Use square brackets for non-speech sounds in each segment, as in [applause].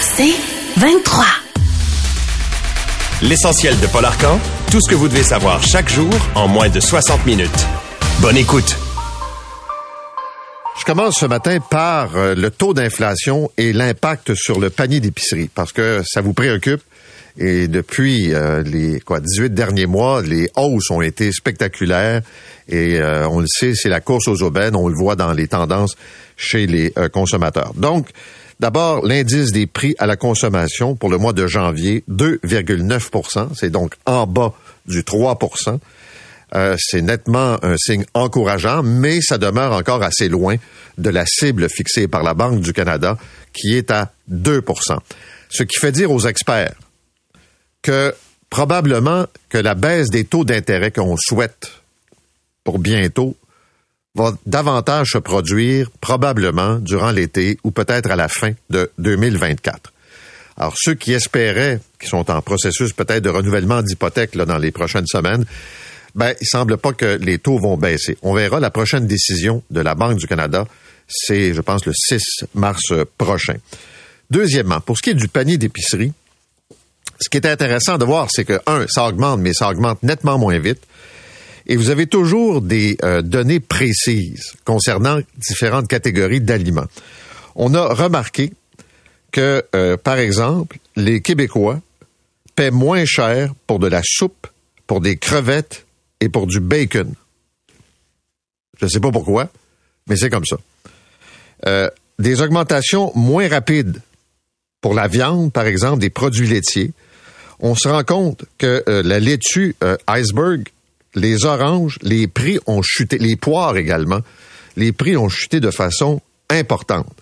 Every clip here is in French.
C'est 23. L'essentiel de Paul Arcan, tout ce que vous devez savoir chaque jour en moins de 60 minutes. Bonne écoute. Je commence ce matin par euh, le taux d'inflation et l'impact sur le panier d'épicerie, parce que ça vous préoccupe. Et depuis euh, les quoi 18 derniers mois, les hausses ont été spectaculaires. Et euh, on le sait, c'est la course aux aubaines. On le voit dans les tendances chez les consommateurs. Donc, D'abord, l'indice des prix à la consommation pour le mois de janvier, 2,9% C'est donc en bas du 3% euh, c'est nettement un signe encourageant, mais ça demeure encore assez loin de la cible fixée par la Banque du Canada, qui est à 2% Ce qui fait dire aux experts que probablement que la baisse des taux d'intérêt qu'on souhaite pour bientôt va davantage se produire probablement durant l'été ou peut-être à la fin de 2024. Alors, ceux qui espéraient, qui sont en processus peut-être de renouvellement d'hypothèque dans les prochaines semaines, ben, il semble pas que les taux vont baisser. On verra la prochaine décision de la Banque du Canada. C'est, je pense, le 6 mars prochain. Deuxièmement, pour ce qui est du panier d'épicerie, ce qui est intéressant de voir, c'est que, un, ça augmente, mais ça augmente nettement moins vite et vous avez toujours des euh, données précises concernant différentes catégories d'aliments. On a remarqué que, euh, par exemple, les Québécois paient moins cher pour de la soupe, pour des crevettes et pour du bacon. Je ne sais pas pourquoi, mais c'est comme ça. Euh, des augmentations moins rapides pour la viande, par exemple, des produits laitiers. On se rend compte que la laitue iceberg les oranges, les prix ont chuté, les poires également, les prix ont chuté de façon importante.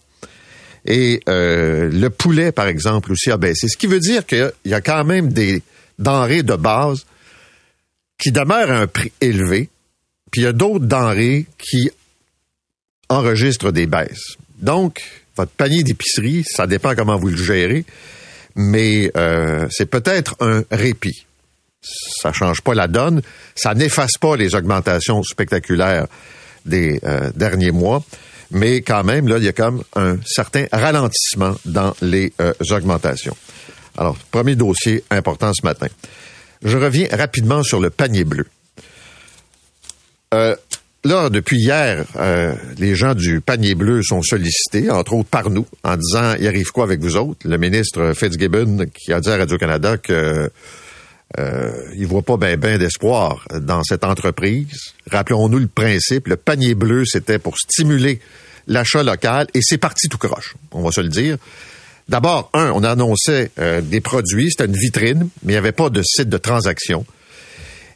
Et euh, le poulet, par exemple, aussi a baissé. Ce qui veut dire qu'il y a quand même des denrées de base qui demeurent à un prix élevé, puis il y a d'autres denrées qui enregistrent des baisses. Donc, votre panier d'épicerie, ça dépend comment vous le gérez, mais euh, c'est peut-être un répit ça change pas la donne, ça n'efface pas les augmentations spectaculaires des euh, derniers mois, mais quand même, là, il y a comme un certain ralentissement dans les euh, augmentations. Alors, premier dossier important ce matin. Je reviens rapidement sur le panier bleu. Euh, là, depuis hier, les gens du panier bleu sont sollicités, entre autres par nous, en disant, il arrive quoi avec vous autres? Le ministre Fitzgibbon qui a dit à Radio-Canada que euh, il voit pas bien ben d'espoir dans cette entreprise. Rappelons-nous le principe, le panier bleu, c'était pour stimuler l'achat local et c'est parti tout croche, on va se le dire. D'abord, un, on annonçait euh, des produits, c'était une vitrine, mais il n'y avait pas de site de transaction.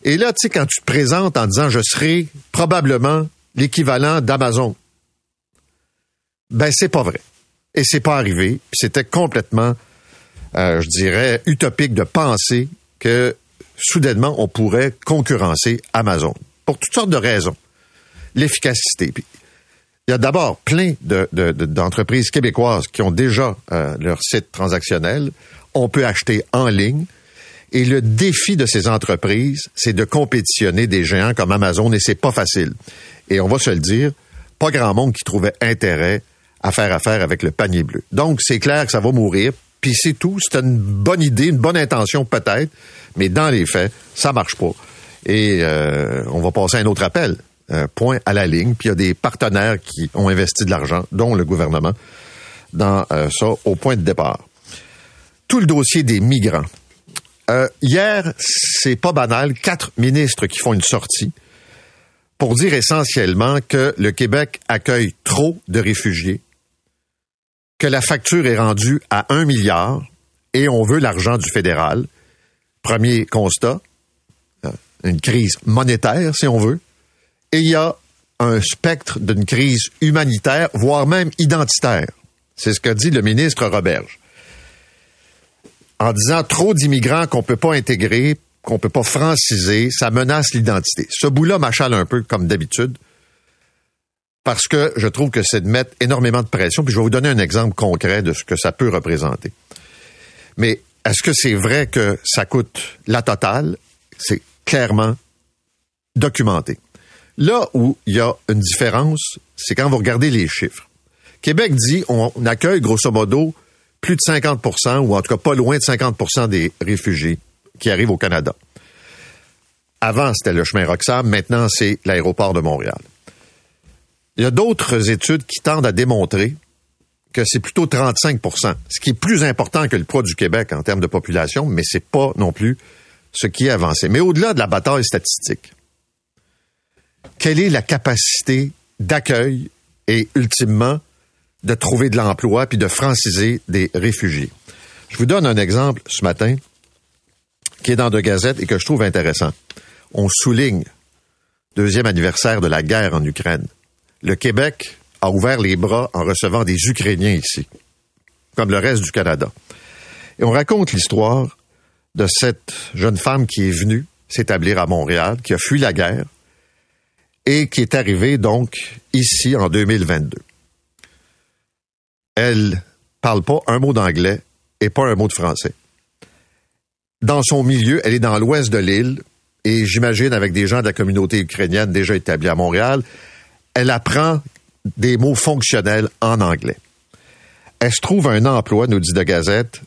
Et là, tu sais, quand tu te présentes en disant je serai probablement l'équivalent d'Amazon, ben c'est pas vrai. Et c'est pas arrivé. C'était complètement, euh, je dirais, utopique de penser que soudainement, on pourrait concurrencer Amazon. Pour toutes sortes de raisons. L'efficacité. Il y a d'abord plein d'entreprises québécoises qui ont déjà euh, leur site transactionnel. On peut acheter en ligne. Et le défi de ces entreprises, c'est de compétitionner des géants comme Amazon et c'est pas facile. Et on va se le dire, pas grand monde qui trouvait intérêt à faire affaire avec le panier bleu. Donc, c'est clair que ça va mourir puis c'est tout. C'est une bonne idée, une bonne intention peut-être, mais dans les faits, ça marche pas. Et euh, on va passer à un autre appel. point à la ligne. Puis il y a des partenaires qui ont investi de l'argent, dont le gouvernement, dans euh, ça au point de départ. Tout le dossier des migrants. Euh, hier, c'est pas banal, quatre ministres qui font une sortie pour dire essentiellement que le Québec accueille trop de réfugiés que la facture est rendue à un milliard et on veut l'argent du fédéral. Premier constat, euh, une crise monétaire, si on veut, et il y a un spectre d'une crise humanitaire, voire même identitaire. C'est ce qu'a dit le ministre Roberge. En disant trop d'immigrants qu'on peut pas intégrer, qu'on peut pas franciser, ça menace l'identité. Ce bout-là m'achale un peu comme d'habitude parce que je trouve que c'est de mettre énormément de pression. Puis je vais vous donner un exemple concret de ce que ça peut représenter. Mais est-ce que c'est vrai que ça coûte la totale? C'est clairement documenté. Là où il y a une différence, c'est quand vous regardez les chiffres. Québec dit on accueille grosso modo plus de 50% ou en tout cas pas loin de 50% des réfugiés qui arrivent au Canada. Avant, c'était le chemin Roxham, maintenant, c'est l'aéroport de Montréal. Il y a d'autres études qui tendent à démontrer que c'est plutôt 35% ce qui est plus important que le poids du Québec en termes de population, mais c'est pas non plus ce qui est avancé. Mais au-delà de la bataille statistique, quelle est la capacité d'accueil et ultimement de trouver de l'emploi puis de franciser des réfugiés? Je vous donne un exemple ce matin qui est dans deux gazettes et que je trouve intéressant. On souligne deuxième anniversaire de la guerre en Ukraine. Le Québec a ouvert les bras en recevant des Ukrainiens ici, comme le reste du Canada. Et on raconte l'histoire de cette jeune femme qui est venue s'établir à Montréal, qui a fui la guerre et qui est arrivée donc ici en 2022. Elle parle pas un mot d'anglais et pas un mot de français. Dans son milieu, elle est dans l'ouest de l'île et j'imagine avec des gens de la communauté ukrainienne déjà établis à Montréal, elle apprend des mots fonctionnels en anglais. Elle se trouve un emploi, nous dit de Gazette,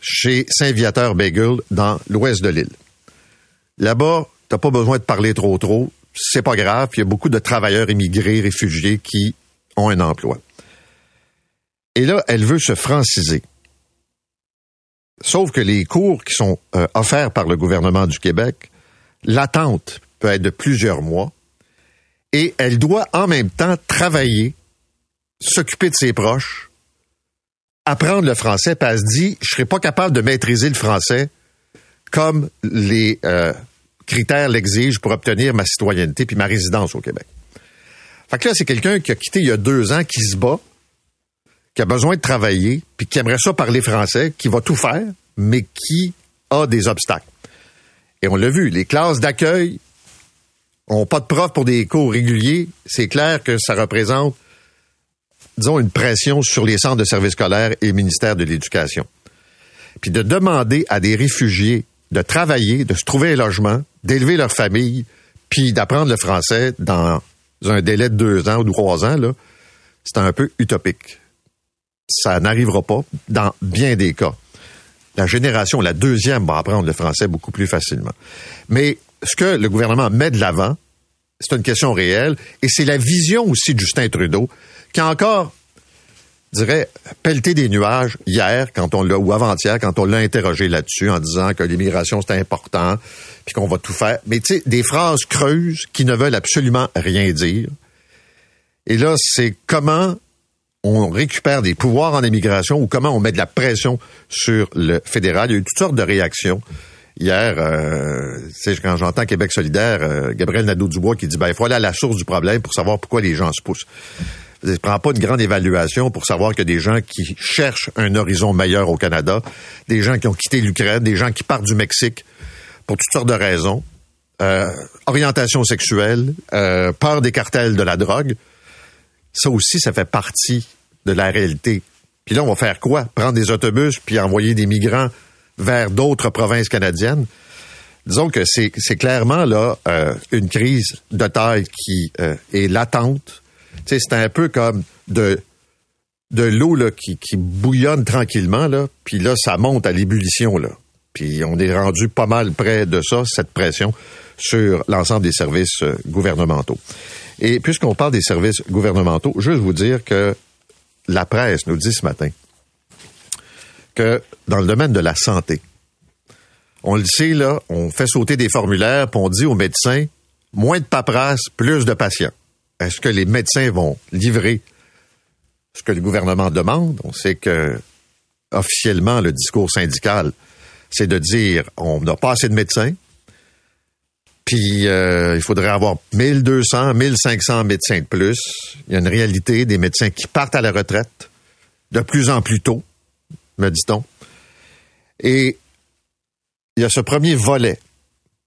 chez Saint-Viateur Bagel dans l'ouest de l'île. Là-bas, t'as pas besoin de parler trop trop, c'est pas grave, il y a beaucoup de travailleurs immigrés, réfugiés qui ont un emploi. Et là, elle veut se franciser. Sauf que les cours qui sont euh, offerts par le gouvernement du Québec, l'attente peut être de plusieurs mois et elle doit en même temps travailler, s'occuper de ses proches, apprendre le français, puis elle se dit, je serai pas capable de maîtriser le français comme les euh, critères l'exigent pour obtenir ma citoyenneté puis ma résidence au Québec. Fait que là, c'est quelqu'un qui a quitté il y a deux ans, qui se bat, qui a besoin de travailler, puis qui aimerait ça parler français, qui va tout faire, mais qui a des obstacles. Et on l'a vu, les classes d'accueil ont pas de profs pour des cours réguliers, c'est clair que ça représente, disons, une pression sur les centres de services scolaires et le ministère de l'Éducation. Puis de demander à des réfugiés de travailler, de se trouver un logement, d'élever leur famille, puis d'apprendre le français dans un délai de deux ans ou trois ans, là, c'est un peu utopique. Ça n'arrivera pas dans bien des cas. La génération, la deuxième, va apprendre le français beaucoup plus facilement. Mais ce que le gouvernement met de l'avant, c'est une question réelle, et c'est la vision aussi de Justin Trudeau, qui a encore, dirais, pelleté des nuages hier, quand on l'a, ou avant-hier, quand on l'a interrogé là-dessus, en disant que l'immigration c'est important, puis qu'on va tout faire. Mais tu sais, des phrases creuses qui ne veulent absolument rien dire. Et là, c'est comment on récupère des pouvoirs en immigration ou comment on met de la pression sur le fédéral. Il y a eu toutes sortes de réactions. Hier, euh, quand j'entends Québec solidaire, euh, Gabriel Nadeau-Dubois qui dit, ben, il faut aller à la source du problème pour savoir pourquoi les gens se poussent. ne prend pas une grande évaluation pour savoir que des gens qui cherchent un horizon meilleur au Canada, des gens qui ont quitté l'Ukraine, des gens qui partent du Mexique pour toutes sortes de raisons, euh, orientation sexuelle, euh, peur des cartels de la drogue, ça aussi, ça fait partie de la réalité. Puis là, on va faire quoi? Prendre des autobus puis envoyer des migrants vers d'autres provinces canadiennes. Disons que c'est clairement là euh, une crise de taille qui euh, est latente. C'est un peu comme de de l'eau qui, qui bouillonne tranquillement là, puis là ça monte à l'ébullition là. Puis on est rendu pas mal près de ça, cette pression sur l'ensemble des services euh, gouvernementaux. Et puisqu'on parle des services gouvernementaux, juste vous dire que la presse nous dit ce matin que dans le domaine de la santé, on le sait, là, on fait sauter des formulaires, puis on dit aux médecins, moins de paperasse, plus de patients. Est-ce que les médecins vont livrer ce que le gouvernement demande? On sait que officiellement, le discours syndical, c'est de dire on n'a pas assez de médecins, puis euh, il faudrait avoir 1200, 1500 médecins de plus. Il y a une réalité des médecins qui partent à la retraite de plus en plus tôt, me dit-on. Et il y a ce premier volet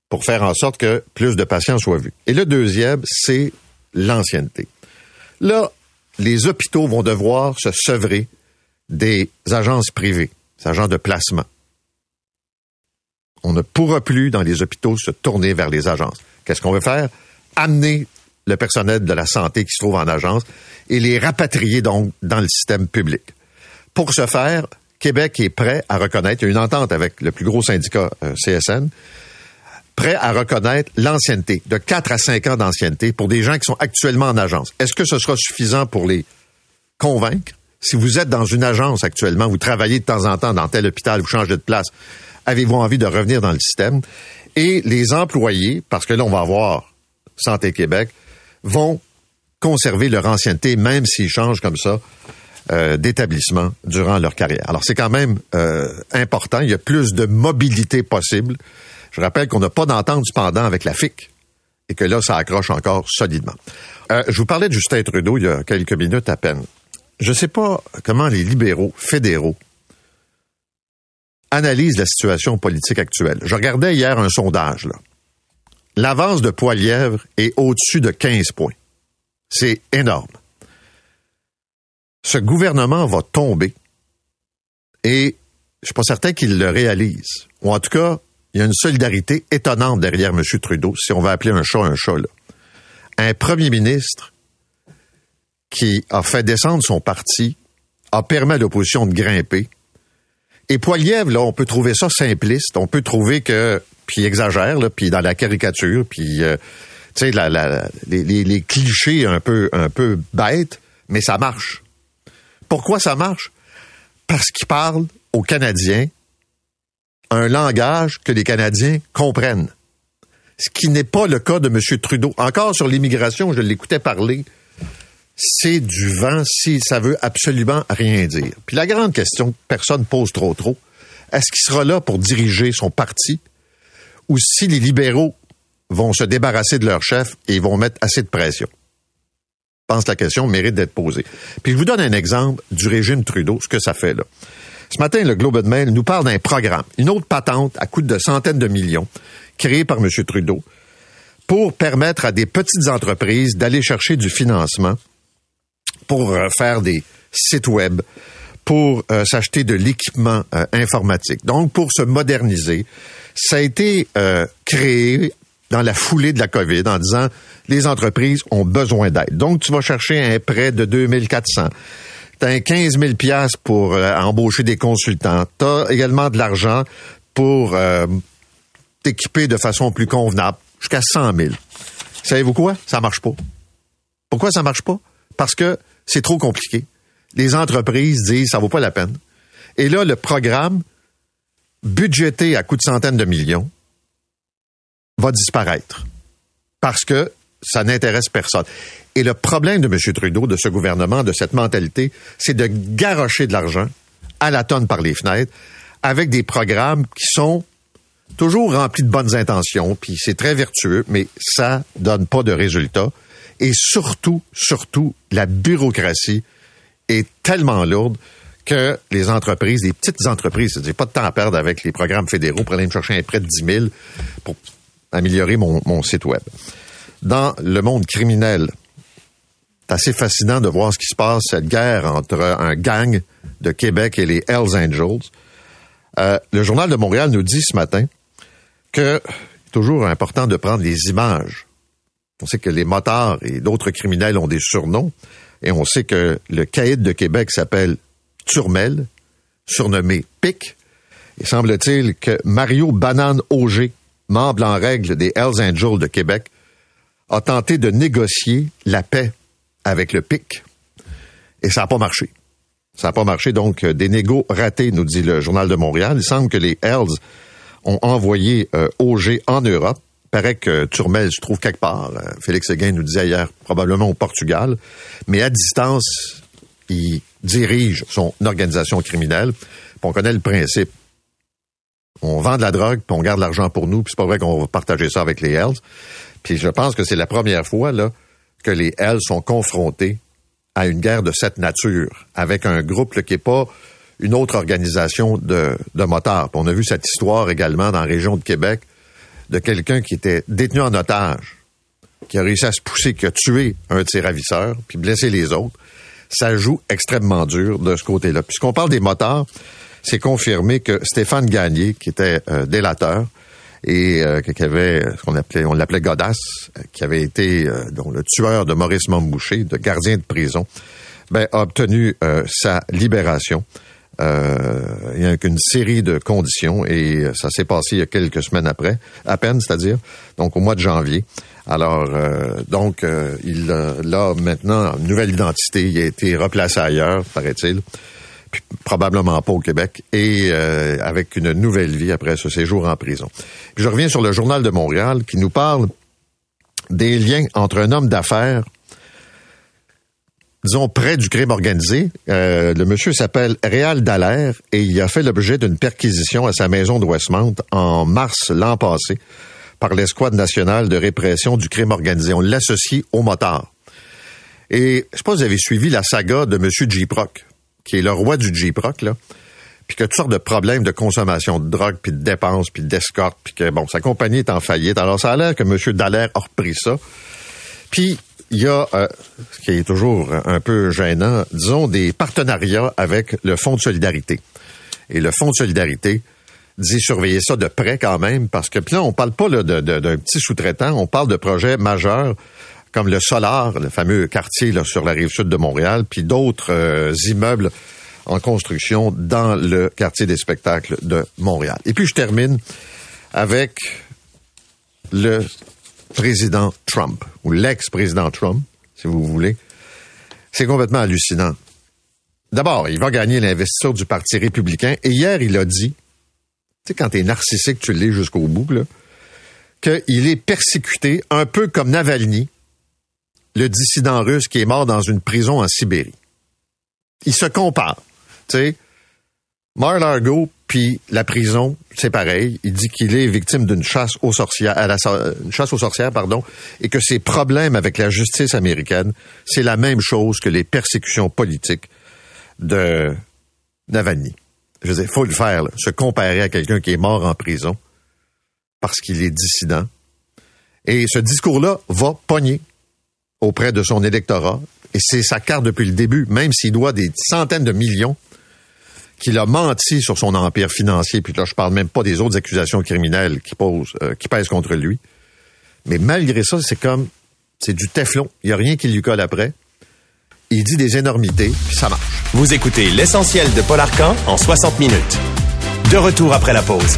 pour faire en sorte que plus de patients soient vus. Et le deuxième, c'est l'ancienneté. Là, les hôpitaux vont devoir se sevrer des agences privées, des agents de placement. On ne pourra plus, dans les hôpitaux, se tourner vers les agences. Qu'est-ce qu'on veut faire? Amener le personnel de la santé qui se trouve en agence et les rapatrier donc dans le système public. Pour ce faire, Québec est prêt à reconnaître, il y a une entente avec le plus gros syndicat euh, CSN, prêt à reconnaître l'ancienneté, de 4 à 5 ans d'ancienneté pour des gens qui sont actuellement en agence. Est-ce que ce sera suffisant pour les convaincre? Si vous êtes dans une agence actuellement, vous travaillez de temps en temps dans tel hôpital, vous changez de place, avez-vous envie de revenir dans le système? Et les employés, parce que là, on va avoir Santé Québec, vont conserver leur ancienneté, même s'ils changent comme ça euh, d'établissement durant leur carrière. Alors, c'est quand même euh, important. Il y a plus de mobilité possible. Je rappelle qu'on n'a pas d'entente cependant avec la FIC et que là, ça accroche encore solidement. Euh, je vous parlais de Justin Trudeau il y a quelques minutes à peine. Je ne sais pas comment les libéraux fédéraux analysent la situation politique actuelle. Je regardais hier un sondage. L'avance de Poilièvre est au-dessus de 15 points. C'est énorme ce gouvernement va tomber et je suis pas certain qu'il le réalise. Ou en tout cas, il y a une solidarité étonnante derrière M. Trudeau, si on va appeler un chat un chat. Là. Un premier ministre qui a fait descendre son parti, a permis à l'opposition de grimper. Et Poiliev, là, on peut trouver ça simpliste, on peut trouver que, puis il exagère, là, puis dans la caricature, puis euh, tu sais, les, clichés un peu, un peu bêtes, mais ça marche. Pourquoi ça marche? Parce qu'il parle aux Canadiens un langage que les Canadiens comprennent. Ce qui n'est pas le cas de M. Trudeau. Encore sur l'immigration, je l'écoutais parler. C'est du vent si ça veut absolument rien dire. Puis la grande question que personne pose trop trop, est-ce qu'il sera là pour diriger son parti? Ou si les libéraux vont se débarrasser de leur chef et vont mettre assez de pression? Pense que la question mérite d'être posée. Puis je vous donne un exemple du régime Trudeau, ce que ça fait là. Ce matin, le Globe and Mail nous parle d'un programme, une autre patente à coût de centaines de millions, créée par M. Trudeau, pour permettre à des petites entreprises d'aller chercher du financement pour euh, faire des sites web, pour euh, s'acheter de l'équipement euh, informatique. Donc, pour se moderniser, ça a été créé dans la foulée de la COVID en disant les entreprises ont besoin d'aide. Donc, tu vas chercher un prêt de 2400. Tu as 15 000 piastres pour euh, embaucher des consultants. Tu as également de l'argent pour euh, t'équiper de façon plus convenable, jusqu'à 100 000. Savez-vous quoi? Ça marche pas. Pourquoi ça marche pas? Parce que c'est trop compliqué. Les entreprises disent ça vaut pas la peine. Et là, le programme, budgété à coût de centaines de millions, va disparaître. Parce que ça n'intéresse personne. Et le problème de M. Trudeau, de ce gouvernement, de cette mentalité, c'est de garrocher de l'argent à la tonne par les fenêtres avec des programmes qui sont toujours remplis de bonnes intentions, puis c'est très vertueux, mais ça donne pas de résultats. Et surtout, surtout, la bureaucratie est tellement lourde que les entreprises, les petites entreprises, c'est-à-dire pas de temps à perdre avec les programmes fédéraux pour aller me chercher un prêt de 10 000 pour améliorer mon, site web. Dans le monde criminel, c'est assez fascinant de voir ce qui se passe, cette guerre entre un gang de Québec et les Hells Angels. Euh, le Journal de Montréal nous dit ce matin que c'est toujours important de prendre les images. On sait que les motards et d'autres criminels ont des surnoms, et on sait que le caïd de Québec s'appelle Turmel, surnommé Pic. Et semble-t-il que Mario Banane Auger, membre en règle des Hells Angels de Québec, a tenté de négocier la paix avec le PIC. Et ça n'a pas marché. Ça n'a pas marché, donc euh, des négos ratés, nous dit le Journal de Montréal. Il semble que les Hells ont envoyé euh, OG en Europe. Paraît que Turmel se trouve quelque part. Euh, Félix Seguin nous disait hier, probablement au Portugal. Mais à distance, il dirige son organisation criminelle. on connaît le principe on vend de la drogue, puis on garde l'argent pour nous, puis c'est pas vrai qu'on va partager ça avec les Hells. Puis je pense que c'est la première fois là que les Hells sont confrontés à une guerre de cette nature avec un groupe qui n'est pas une autre organisation de, de motards. on a vu cette histoire également dans la région de Québec de quelqu'un qui était détenu en otage, qui a réussi à se pousser, qui a tué un de ses ravisseurs, puis blessé les autres. Ça joue extrêmement dur de ce côté-là. Puisqu'on parle des motards, c'est confirmé que Stéphane Gagné, qui était euh, délateur, et euh, qui avait ce qu'on appelait on l'appelait Godas, qui avait été euh, le tueur de Maurice Mambouché, de gardien de prison, ben, a obtenu sa libération. il y a une série de conditions et ça s'est passé il y a quelques semaines après, à peine, c'est-à-dire donc au mois de janvier. Alors donc il a maintenant une nouvelle identité, il a été replacé ailleurs, paraît-il probablement pas au Québec, et euh, avec une nouvelle vie après ce séjour en prison. je reviens sur le Journal de Montréal qui nous parle des liens entre un homme d'affaires, disons près du crime organisé. Euh, le monsieur s'appelle Réal Dallaire et il a fait l'objet d'une perquisition à sa maison de Westmount en mars l'an passé par l'escouade nationale de répression du crime organisé. On l'associe au motard. Et je sais pas si vous avez suivi la saga de M. J. Proc qui est le roi du J-Proc, là, puis qui a toutes sortes de problèmes de consommation de drogue, puis de dépenses, puis d'escorte, puis que, bon, sa compagnie est en faillite. Alors, ça a l'air que M. Dallaire a repris ça. Puis, il y a, euh, ce qui est toujours un peu gênant, disons, des partenariats avec le Fonds de solidarité. Et le Fonds de solidarité dit surveiller ça de près quand même, parce que puis là, on parle pas d'un petit sous-traitant, on parle de projets majeurs comme le Solar, le fameux quartier sur la rive sud de Montréal, puis d'autres euh, immeubles en construction dans le quartier des spectacles de Montréal. Et puis je termine avec le président Trump, ou l'ex-président Trump, si vous voulez. C'est complètement hallucinant. D'abord, il va gagner l'investiture du Parti républicain, et hier, il a dit, tu sais, quand t'es narcissique, tu l'es jusqu'au bout, là, qu'il est persécuté, un peu comme Navalny, le dissident russe qui est mort dans une prison en Sibérie. Il se compare. Tu sais, Mar-Largo puis la prison, c'est pareil. Il dit qu'il est victime d'une chasse aux sorcières, à chasse aux sorcières, pardon, et que ses problèmes avec la justice américaine, c'est la même chose que les persécutions politiques de Navalny. Je veux dire, faut le faire, se comparer à quelqu'un qui est mort en prison parce qu'il est dissident. Et ce discours-là va pogner auprès de son électorat. Et c'est sa carte depuis le début, même s'il doit des centaines de millions, qu'il a menti sur son empire financier. Puis là, je parle même pas des autres accusations criminelles qui, posent, euh, qui pèsent contre lui. Mais malgré ça, c'est comme, c'est du teflon. Il n'y a rien qui lui colle après. Il dit des énormités, puis ça marche. Vous écoutez l'essentiel de Paul Arcan en 60 minutes. De retour après la pause.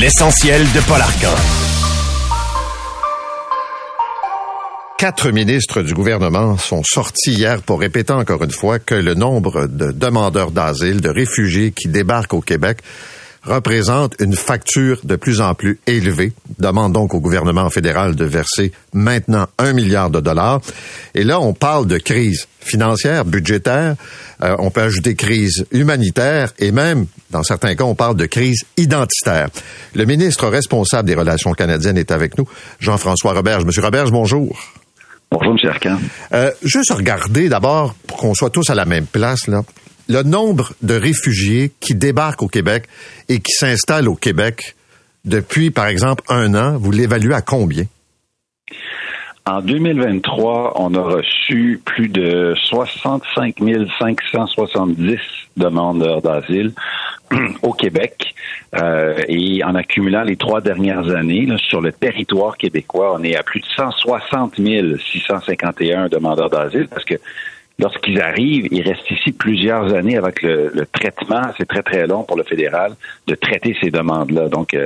L'essentiel de Paul Arcan. Quatre ministres du gouvernement sont sortis hier pour répéter encore une fois que le nombre de demandeurs d'asile, de réfugiés qui débarquent au Québec représente une facture de plus en plus élevée. Demande donc au gouvernement fédéral de verser maintenant un milliard de dollars. Et là, on parle de crise financière, budgétaire. Euh, on peut ajouter crise humanitaire et même, dans certains cas, on parle de crise identitaire. Le ministre responsable des relations canadiennes est avec nous, Jean-François Roberge. Monsieur Roberge, bonjour. Bonjour, M. Arcan. Euh, juste regarder d'abord, pour qu'on soit tous à la même place, là, le nombre de réfugiés qui débarquent au Québec et qui s'installent au Québec depuis, par exemple, un an, vous l'évaluez à combien? En 2023, on a reçu plus de 65 570 demandeurs d'asile [clears throat] au Québec. Euh, et en accumulant les trois dernières années, sur le territoire québécois, on est à plus de 160 651 demandeurs d'asile parce que lorsqu'ils arrivent, ils restent ici plusieurs années avec le, traitement. C'est très, très long pour le fédéral de traiter ces demandes-là. Donc,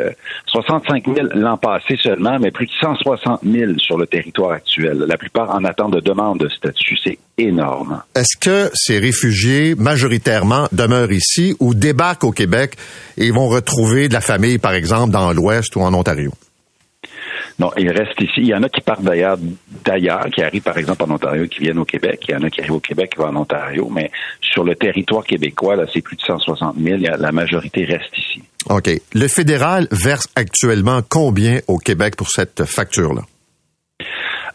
65 000 l'an passé seulement, mais plus de 160 000 sur le territoire actuel. La plupart en attente de demande de statut. C'est énorme. Est-ce que ces réfugiés, majoritairement, demeurent ici ou débarquent au Québec et vont retrouver de la famille, par exemple, dans l'Ouest ou en Ontario? Non, ils restent ici. Il y en a qui partent d'ailleurs, d'ailleurs, qui arrivent par exemple en Ontario, qui viennent au Québec. Il y en a qui arrivent au Québec, qui vont en Ontario. Mais sur le territoire québécois, là, c'est plus de 160 000. La majorité reste ici. OK. Le fédéral verse actuellement combien au Québec pour cette facture-là?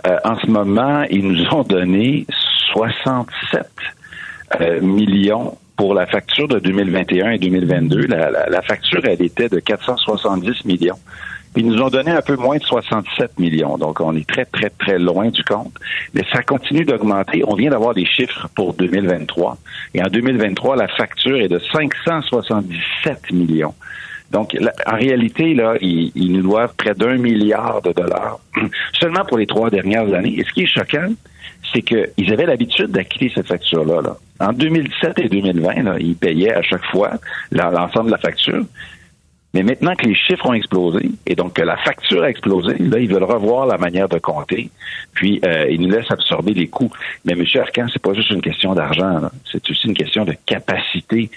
Euh, en ce moment, ils nous ont donné 67 euh, millions pour la facture de 2021 et 2022. La, la facture, elle était de 470 millions. Ils nous ont donné un peu moins de 67 millions. Donc, on est très, très, très loin du compte. Mais ça continue d'augmenter. On vient d'avoir des chiffres pour 2023. Et en 2023, la facture est de 577 millions. Donc, en réalité, là, ils, nous doivent près d'un milliard de dollars [clears throat] seulement pour les trois dernières années. Et ce qui est choquant, c'est qu'ils avaient l'habitude d'acquitter cette facture-là. Là. En 2017 et 2020, là, ils payaient à chaque fois l'ensemble de la facture. Mais maintenant que les chiffres ont explosé et donc que la facture a explosé, là, ils veulent revoir la manière de compter, puis euh, ils nous laissent absorber les coûts. Mais M. Arcan, c'est pas juste une question d'argent, c'est aussi une question de capacité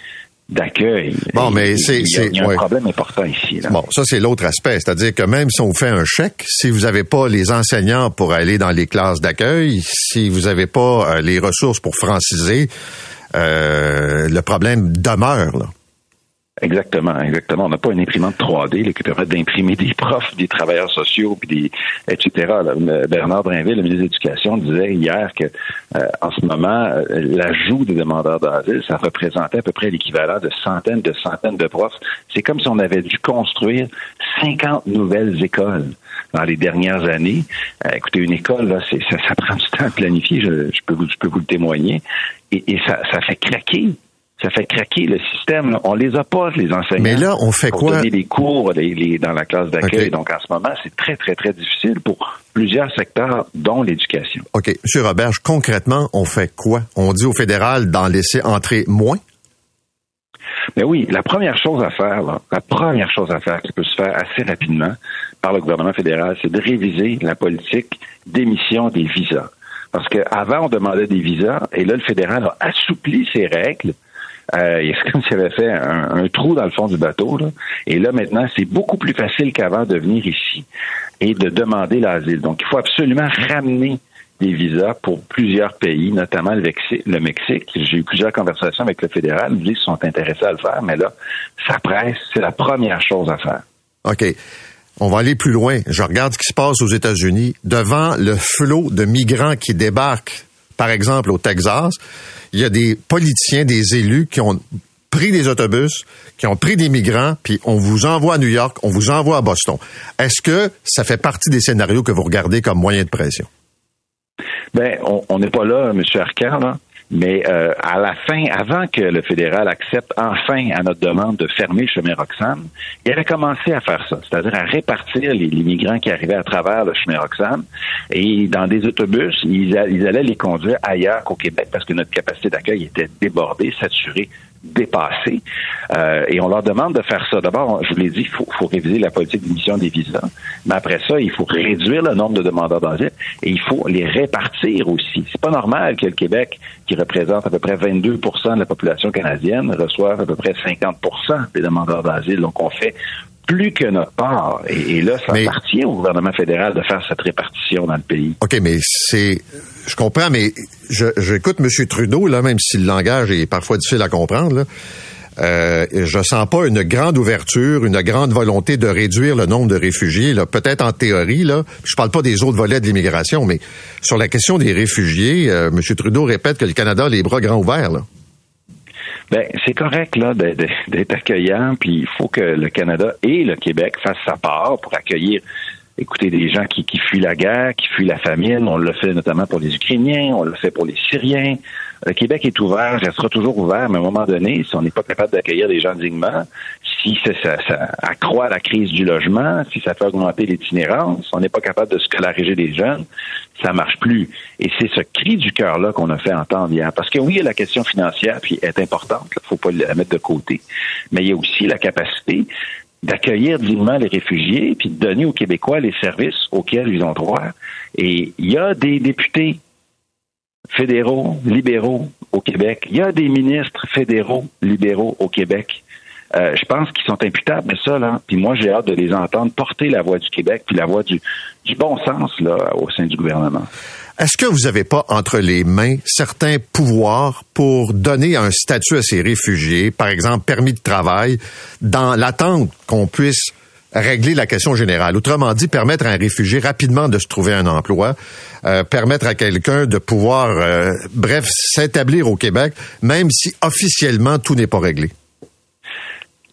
d'accueil. Bon, mais c'est il y a, un problème important ici. Bon, ça c'est l'autre aspect, c'est-à-dire que même si on vous fait un chèque, si vous n'avez pas les enseignants pour aller dans les classes d'accueil, si vous n'avez pas euh, les ressources pour franciser, euh, le problème demeure. Là. Exactement, exactement. On n'a pas une imprimante 3D là, qui permet d'imprimer des [laughs] profs, des travailleurs sociaux, puis des etc. Bernard Drinville, le ministre de l'Éducation, disait hier que euh, en ce moment, euh, l'ajout des demandeurs d'asile, ça représentait à peu près l'équivalent de centaines de centaines de profs. C'est comme si on avait dû construire 50 nouvelles écoles dans les dernières années. Euh, écoutez, une école, là, ça, ça, prend du temps à planifier, je, je, peux, vous, je peux vous le témoigner. Et, et ça, ça fait craquer ça fait craquer le système. On les a pas, les enseignants. Mais là, on fait pour quoi? donner des cours les, dans la classe d'accueil. Donc, en ce moment, c'est très, très, très difficile pour plusieurs secteurs, dont l'éducation. OK. Monsieur Roberge, concrètement, on fait quoi? On dit au fédéral d'en laisser entrer moins? Mais oui, la première chose à faire, la première chose à faire qui peut se faire assez rapidement par le gouvernement fédéral, c'est de réviser la politique d'émission des visas. Parce qu'avant, on demandait des visas, et là, le fédéral a assoupli ses règles euh, c'est [laughs] comme s'il avait fait un, trou dans le fond du bateau. Là. Et là, maintenant, c'est beaucoup plus facile qu'avant de venir ici et de demander l'asile. Donc, il faut absolument ramener des visas pour plusieurs pays, notamment le, Mexique. J'ai eu plusieurs conversations avec le fédéral. Ils sont intéressés à le faire, mais là, ça presse. C'est la première chose à faire. OK. On va aller plus loin. Je regarde ce qui se passe aux États-Unis. Devant le flot de migrants qui débarquent, par exemple, au Texas, il y a des politiciens, des élus qui ont pris des autobus, qui ont pris des migrants, puis on vous envoie à New York, on vous envoie à Boston. Est-ce que ça fait partie des scénarios que vous regardez comme moyen de pression? Ben, on n'est pas là, M. Arcand. Mais euh, à la fin, avant que le fédéral accepte enfin à notre demande de fermer le chemin Roxham, il avait commencé à faire ça, c'est-à-dire à répartir les, migrants qui arrivaient à travers le chemin Roxham. Et dans des autobus, ils, ils allaient les conduire ailleurs qu'au Québec parce que notre capacité d'accueil était débordée, saturée dépassés. Euh, et on leur demande de faire ça. D'abord, je vous l'ai dit, il faut, faut, réviser la politique d'émission des visas. Mais après ça, il faut réduire le nombre de demandeurs d'asile et il faut les répartir aussi. C'est pas normal que le Québec, qui représente à peu près 22% de la population canadienne, reçoive à peu près 50% des demandeurs d'asile. Donc, on fait plus que notre part. Et, là, ça appartient au gouvernement fédéral de faire cette répartition dans le pays. OK, mais c'est... Je comprends, mais j'écoute M. Trudeau, là, même si le langage est parfois difficile à comprendre, là. Euh, je sens pas une grande ouverture, une grande volonté de réduire le nombre de réfugiés. Là, peut-être en théorie. Là, je parle pas des autres volets de l'immigration, mais sur la question des réfugiés, euh, M. Trudeau répète que le Canada a les bras grands ouverts. Là. Ben, c'est correct là d'être accueillant, puis il faut que le Canada et le Québec fassent sa part pour accueillir écoutez, des gens qui, qui fuient la guerre, qui fuient la famine. On le fait notamment pour les Ukrainiens, on le fait pour les Syriens. Le Québec est ouvert, ça sera toujours ouvert, mais à un moment donné, si on n'est pas capable d'accueillir des gens dignement, si ça, ça, accroît la crise du logement, si ça fait augmenter l'itinérance, si on n'est pas capable de scolariser des jeunes, ça marche plus. Et c'est ce cri du cœur-là qu'on a fait entendre hier. Parce que oui, la question financière puis est importante, il faut pas la mettre de côté. Mais il y a aussi la capacité d'accueillir dignement les réfugiés puis de donner aux Québécois les services auxquels ils ont droit. Et il y a des députés fédéraux, libéraux au Québec. Il y a des ministres fédéraux, libéraux au Québec. Euh, je pense qu'ils sont imputables, mais ça, là, puis moi, j'ai hâte de les entendre porter la voix du Québec, puis la voix du, du bon sens, là, au sein du gouvernement. Est-ce que vous n'avez pas entre les mains certains pouvoirs pour donner un statut à ces réfugiés, par exemple permis de travail, dans l'attente qu'on puisse régler la question générale. Autrement dit, permettre à un réfugié rapidement de se trouver un emploi, euh, permettre à quelqu'un de pouvoir, euh, bref, s'établir au Québec, même si officiellement tout n'est pas réglé.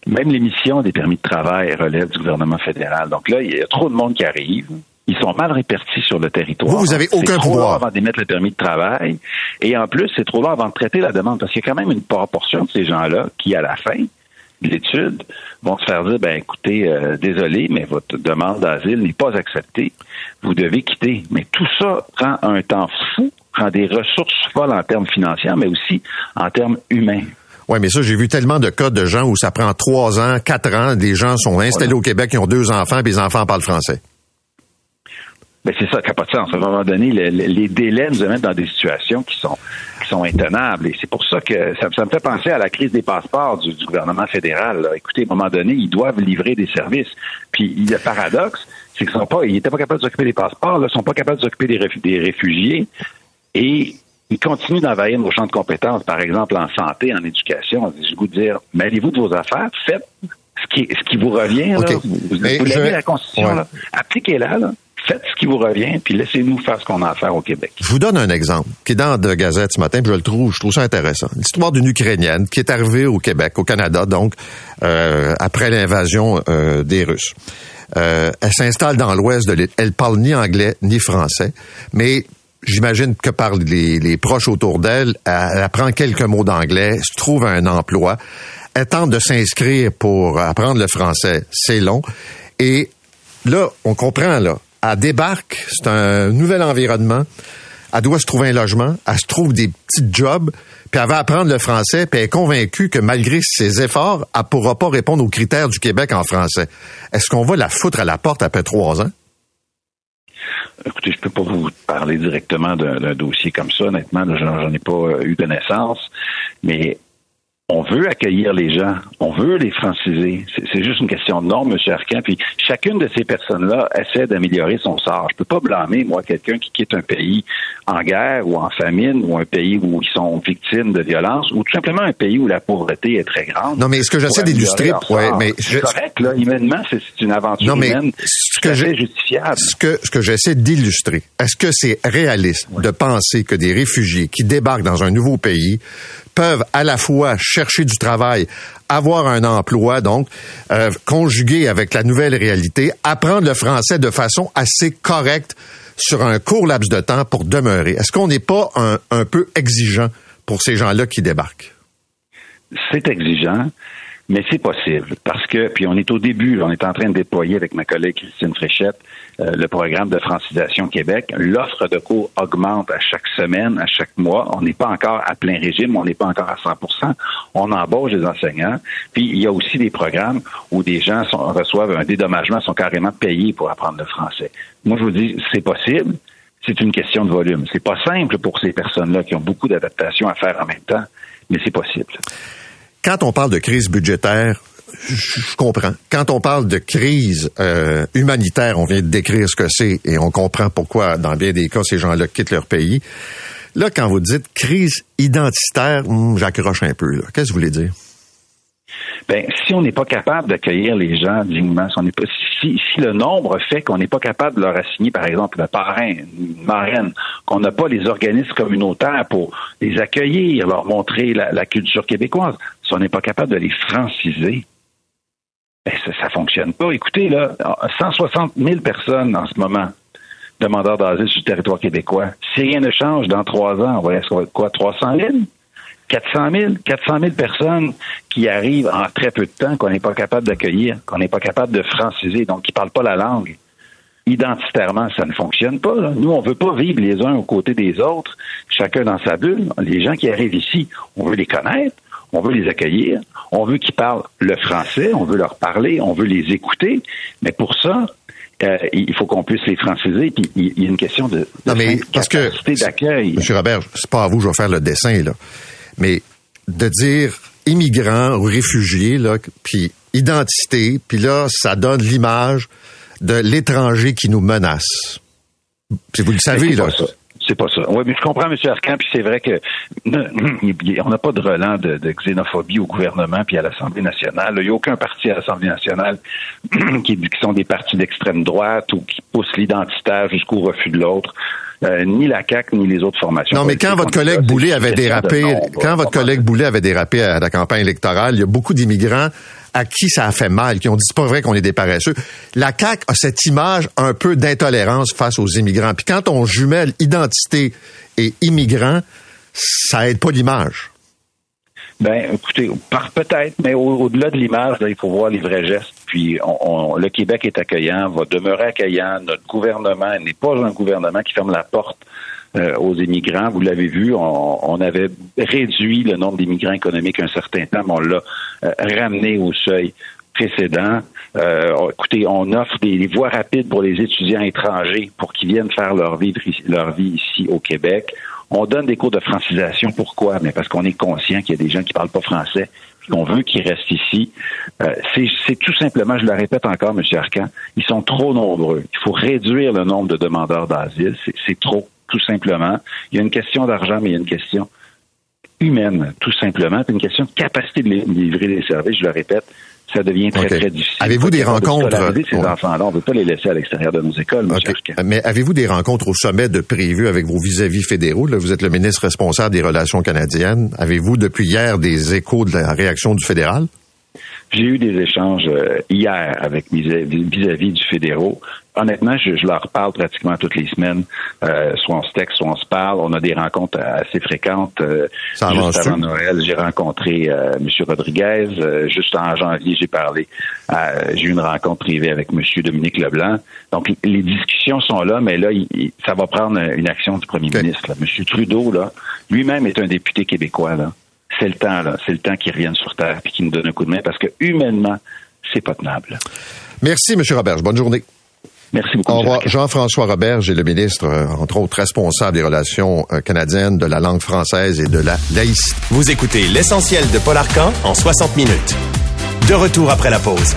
Même l'émission des permis de travail relève du gouvernement fédéral. Donc là, il y a trop de monde qui arrive. Ils sont mal répartis sur le territoire. Vous, vous avez aucun trop pouvoir. avant d'émettre le permis de travail. Et en plus, c'est trop long avant de traiter la demande. Parce qu'il y a quand même une proportion de ces gens-là qui, à la fin, l'étude vont se faire dire ben écoutez euh, désolé mais votre demande d'asile n'est pas acceptée vous devez quitter mais tout ça prend un temps fou prend des ressources folles en termes financiers mais aussi en termes humains oui, mais ça, j'ai vu tellement de cas de gens où ça prend trois ans, quatre ans, des gens sont installés au Québec, ils ont deux enfants, puis les enfants parlent français. Ben c'est ça qui n'a pas de sens. À un moment donné, les, délais nous amènent dans des situations qui sont qui sont intenables. Et c'est pour ça que ça, me fait penser à la crise des passeports du, gouvernement fédéral. Écoutez, à un moment donné, ils doivent livrer des services. Puis le paradoxe, c'est qu'ils sont pas, ils n'étaient pas capables d'occuper des passeports, ils sont pas capables d'occuper des, des réfugiés. Et ils continuent d'envahir nos champs de compétences, par exemple en santé, en éducation. J'ai le goût de dire, mêlez-vous de vos affaires, faites ce qui, ce qui vous revient. Là. Vous, vous la Constitution, appliquez-la. Là faites ce qui vous revient, puis laissez-nous faire ce qu'on a à faire au Québec. Je vous donne un exemple qui est dans la Gazette ce matin, puis je le trouve, je trouve ça intéressant. L'histoire d'une Ukrainienne qui est arrivée au Québec, au Canada, donc euh, après l'invasion euh, des Russes. Euh, elle s'installe dans l'ouest de l'île. Elle parle ni anglais ni français, mais j'imagine que par les, les proches autour d'elle, elle apprend quelques mots d'anglais, se trouve un emploi. Elle tente de s'inscrire pour apprendre le français. C'est long. Et là, on comprend, là, elle débarque, c'est un nouvel environnement. Elle doit se trouver un logement, elle se trouve des petits jobs, puis elle va apprendre le français, puis elle est convaincue que malgré ses efforts, elle pourra pas répondre aux critères du Québec en français. Est-ce qu'on va la foutre à la porte après trois ans? Écoutez, je peux pas vous parler directement d'un dossier comme ça, honnêtement, j'en ai pas euh, eu connaissance, mais on veut accueillir les gens, on veut les franciser. C'est juste une question de normes, M. Arcan. Puis chacune de ces personnes-là essaie d'améliorer son sort. Je peux pas blâmer, moi, quelqu'un qui quitte un pays en guerre ou en famine ou un pays où ils sont victimes de violence ou tout simplement un pays où la pauvreté est très grande. Non, mais ce que j'essaie d'illustrer, ouais, mais c'est correct, là, humainement, c'est une aventure non, mais humaine ce que justifiable. Ce que, ce que j'essaie d'illustrer, est-ce que c'est réaliste de penser que des réfugiés qui débarquent dans un nouveau pays peuvent à la fois chercher du travail, avoir un emploi, donc euh, conjugué avec la nouvelle réalité, apprendre le français de façon assez correcte sur un court laps de temps pour demeurer. Est-ce qu'on n'est pas un, un peu exigeant pour ces gens-là qui débarquent? C'est exigeant. Mais c'est possible parce que, puis on est au début, on est en train de déployer avec ma collègue Christine Fréchette euh, le programme de francisation Québec. L'offre de cours augmente à chaque semaine, à chaque mois. On n'est pas encore à plein régime, on n'est pas encore à 100% On embauche des enseignants. Puis il y a aussi des programmes où des gens reçoivent un dédommagement, sont carrément payés pour apprendre le français. Moi, je vous dis, c'est possible. C'est une question de volume. C'est pas simple pour ces personnes-là qui ont beaucoup d'adaptations à faire en même temps, mais c'est possible quand on parle de crise budgétaire, je comprends. Quand on parle de crise euh, humanitaire, on vient de décrire ce que c'est et on comprend pourquoi, dans bien des cas, ces gens-là quittent leur pays. Là, quand vous dites crise identitaire, hmm, j'accroche un peu. Qu'est-ce que vous voulez dire? ben, si on n'est pas capable d'accueillir les gens dignement, si, si, le nombre fait qu'on n'est pas capable de leur assigner, par exemple, un parrain, une marraine, qu'on n'a pas les organismes communautaires pour les accueillir, leur montrer la, culture québécoise, si on n'est pas capable de les franciser, Ben, ça, ça fonctionne pas. Écoutez, là, 160 000 personnes en ce moment demandeurs d'asile sur le territoire québécois. Si rien ne change, dans trois ans, on va être quoi, 300 000? 400 000, 400 000 personnes qui arrivent en très peu de temps qu'on n'est pas capable d'accueillir, qu'on n'est pas capable de franciser, donc qui parlent pas la langue. Identitairement, ça ne fonctionne pas. Nous, on veut pas vivre les uns aux côtés des autres, chacun dans sa bulle. Les gens qui arrivent ici, on veut les connaître, on veut les accueillir, on veut qu'ils parlent le français, on veut leur parler, on veut les écouter. Mais pour ça, euh, il faut qu'on puisse les franciser. Puis il y a une question de, non, mais parce que d'accueil. Monsieur Robert, c'est pas à vous, je vais faire le dessin là, mais de dire immigrants ou réfugiés là, puis identité, puis là ça donne l'image de l'étranger qui nous menace. Puis vous le savez là. C'est pas ça. Oui, mais je comprends, M. Arcan, puis c'est vrai que [clears throat] on n'a pas de relent de, xénophobie au gouvernement puis à l'Assemblée nationale. Il n'y a aucun parti à l'Assemblée nationale [clears throat] qui sont des partis d'extrême droite ou qui poussent l'identitaire jusqu'au refus de l'autre. Euh, ni la CAC ni les autres formations. Non, mais quand votre collègue Boulet avait dérapé, quand votre collègue Boulet avait dérapé à la campagne électorale, il y a beaucoup d'immigrants à qui ça a fait mal, qui ont dit c'est pas vrai qu'on est des paresseux. La CAQ a cette image un peu d'intolérance face aux immigrants. Puis quand on jumelle identité et immigrants, ça aide pas l'image. Ben, écoutez, par peut-être, mais au-delà de l'image, il faut voir les vrais gestes. Puis, le Québec est accueillant, va demeurer accueillant. Notre gouvernement n'est pas un gouvernement qui ferme la porte euh, aux immigrants. Vous l'avez vu, on, avait réduit le nombre d'immigrants économiques un certain temps, mais on l'a euh, ramené au seuil précédent. Euh, écoutez, on offre des, voies rapides pour les étudiants étrangers pour qu'ils viennent faire leur vie, leur vie ici au Québec. On donne des cours de francisation. Pourquoi? Mais parce qu'on est conscient qu'il y a des gens qui parlent pas français qu'on veut qu'ils restent ici. c'est tout simplement, je le répète encore, M. Arcan, ils sont trop nombreux. Il faut réduire le nombre de demandeurs d'asile. C'est trop tout simplement. Il y a une question d'argent, mais il y a une question humaine, tout simplement, une question de capacité de livrer les services, je le répète, ça devient très, très difficile. Avez-vous des rencontres? ces enfants-là, on ne veut pas les laisser à l'extérieur de nos écoles, Mais avez-vous des rencontres au sommet de prévues avec vos vis-à-vis fédéraux? Là, vous êtes le ministre responsable des relations canadiennes. Avez-vous depuis hier des échos de la réaction du fédéral? J'ai eu des échanges euh, hier avec vis-à-vis du fédéraux. Honnêtement, je, leur parle pratiquement toutes les semaines. Euh, soit on se texte, soit on se parle. On a des rencontres assez fréquentes. Euh, juste avant Noël, j'ai rencontré M. Rodriguez. juste en janvier, j'ai parlé. j'ai eu une rencontre privée avec M. Dominique Leblanc. Donc, les discussions sont là, mais là, ça va prendre une action du premier ministre. M. Trudeau, là, lui-même est un député québécois. Là c'est le temps, là. C'est le temps qu'il revienne sur Terre et qu'il nous donne un coup de main parce que humainement, c'est pas tenable. Merci, M. Robert. Bonne journée. Merci beaucoup. Au revoir. Jean-François Robert, j'ai le ministre, euh, entre autres, responsable des relations euh, canadiennes, de la langue française et de la laïcité. Vous écoutez l'essentiel de Paul Arcan en 60 minutes. De retour après la pause.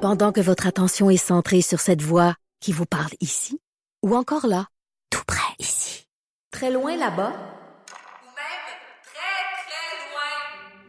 Pendant que votre attention est centrée sur cette voix qui vous parle ici, ou encore là, tout près ici. Très loin là-bas. même très, très loin.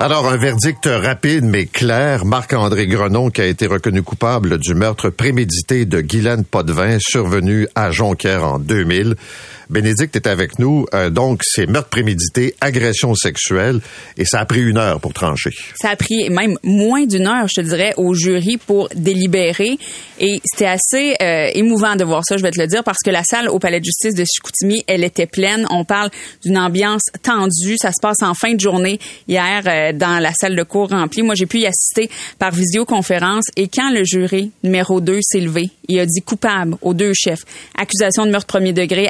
Alors, un verdict rapide mais clair. Marc-André Grenon, qui a été reconnu coupable du meurtre prémédité de Guylaine Potvin, survenu à Jonquière en 2000. Bénédicte est avec nous. Euh, donc, c'est meurtre prémédité, agression sexuelle, et ça a pris une heure pour trancher. Ça a pris même moins d'une heure, je te dirais, au jury pour délibérer. Et c'était assez euh, émouvant de voir ça, je vais te le dire, parce que la salle au Palais de justice de Chicoutimi, elle était pleine. On parle d'une ambiance tendue. Ça se passe en fin de journée hier euh, dans la salle de cours remplie. Moi, j'ai pu y assister par visioconférence. Et quand le jury numéro 2 s'est levé, il a dit coupable aux deux chefs. Accusation de meurtre premier degré,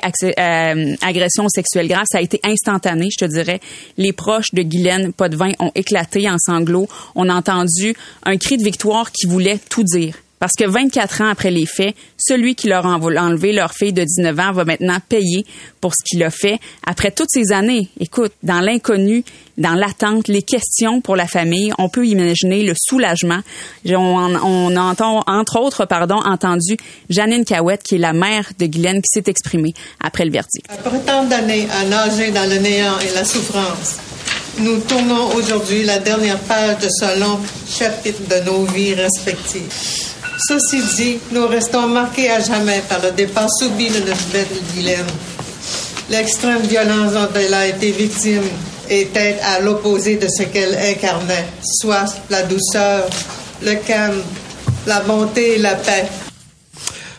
euh, agression sexuelle grave, ça a été instantané, je te dirais. Les proches de Guylaine Potvin ont éclaté en sanglots. On a entendu un cri de victoire qui voulait tout dire. Parce que 24 ans après les faits, celui qui leur a enlevé leur fille de 19 ans va maintenant payer pour ce qu'il a fait. Après toutes ces années, écoute, dans l'inconnu, dans l'attente, les questions pour la famille, on peut imaginer le soulagement. On, on entend, entre autres, pardon, entendu Janine Cahouette, qui est la mère de Guylaine, qui s'est exprimée après le verdict. Après tant d'années à nager dans le néant et la souffrance, nous tournons aujourd'hui la dernière page de ce long chapitre de nos vies respectives. Ceci dit, nous restons marqués à jamais par le départ subit de notre belle Guylaine. L'extrême violence dont elle a été victime était à l'opposé de ce qu'elle incarnait, soit la douceur, le calme, la bonté et la paix.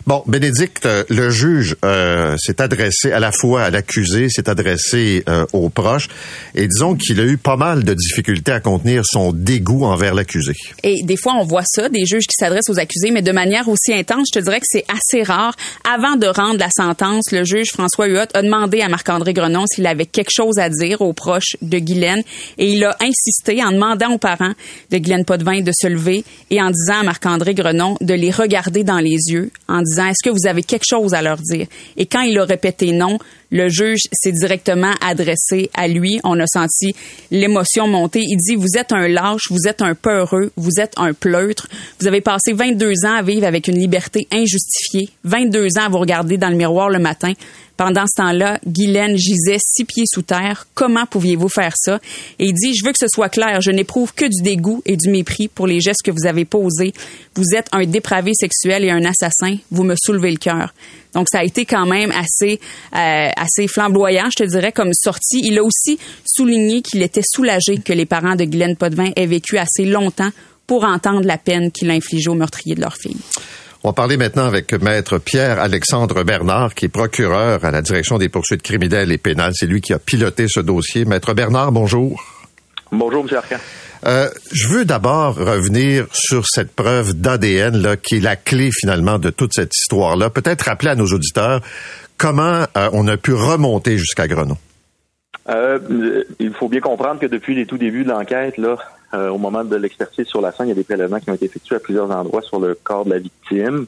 Bon, Bénédicte, euh, le juge euh, s'est adressé à la fois à l'accusé, s'est adressé euh, aux proches, et disons qu'il a eu pas mal de difficultés à contenir son dégoût envers l'accusé. Et des fois, on voit ça, des juges qui s'adressent aux accusés, mais de manière aussi intense, je te dirais que c'est assez rare. Avant de rendre la sentence, le juge François Huot a demandé à Marc-André Grenon s'il avait quelque chose à dire aux proches de Guylaine, et il a insisté en demandant aux parents de Guylaine Potvin de se lever et en disant à Marc-André Grenon de les regarder dans les yeux, en disant est-ce que vous avez quelque chose à leur dire? Et quand il a répété non, le juge s'est directement adressé à lui. On a senti l'émotion monter. Il dit, vous êtes un lâche, vous êtes un peureux, vous êtes un pleutre. Vous avez passé 22 ans à vivre avec une liberté injustifiée, 22 ans à vous regarder dans le miroir le matin. Pendant ce temps-là, Guylaine gisait six pieds sous terre. Comment pouviez-vous faire ça? Et il dit, je veux que ce soit clair, je n'éprouve que du dégoût et du mépris pour les gestes que vous avez posés. Vous êtes un dépravé sexuel et un assassin. Vous me soulevez le cœur. Donc, ça a été quand même assez, euh, assez flamboyant, je te dirais, comme sortie. Il a aussi souligné qu'il était soulagé que les parents de Guylaine Potvin aient vécu assez longtemps pour entendre la peine qu'il a infligée au meurtrier de leur fille. On va parler maintenant avec Maître Pierre-Alexandre Bernard, qui est procureur à la Direction des poursuites criminelles et pénales. C'est lui qui a piloté ce dossier. Maître Bernard, bonjour. Bonjour, M. Arcan. Euh, je veux d'abord revenir sur cette preuve d'ADN qui est la clé finalement de toute cette histoire-là. Peut-être rappeler à nos auditeurs comment euh, on a pu remonter jusqu'à Grenon. Euh, il faut bien comprendre que depuis les tout débuts de l'enquête, là, au moment de l'expertise sur la scène, il y a des prélèvements qui ont été effectués à plusieurs endroits sur le corps de la victime.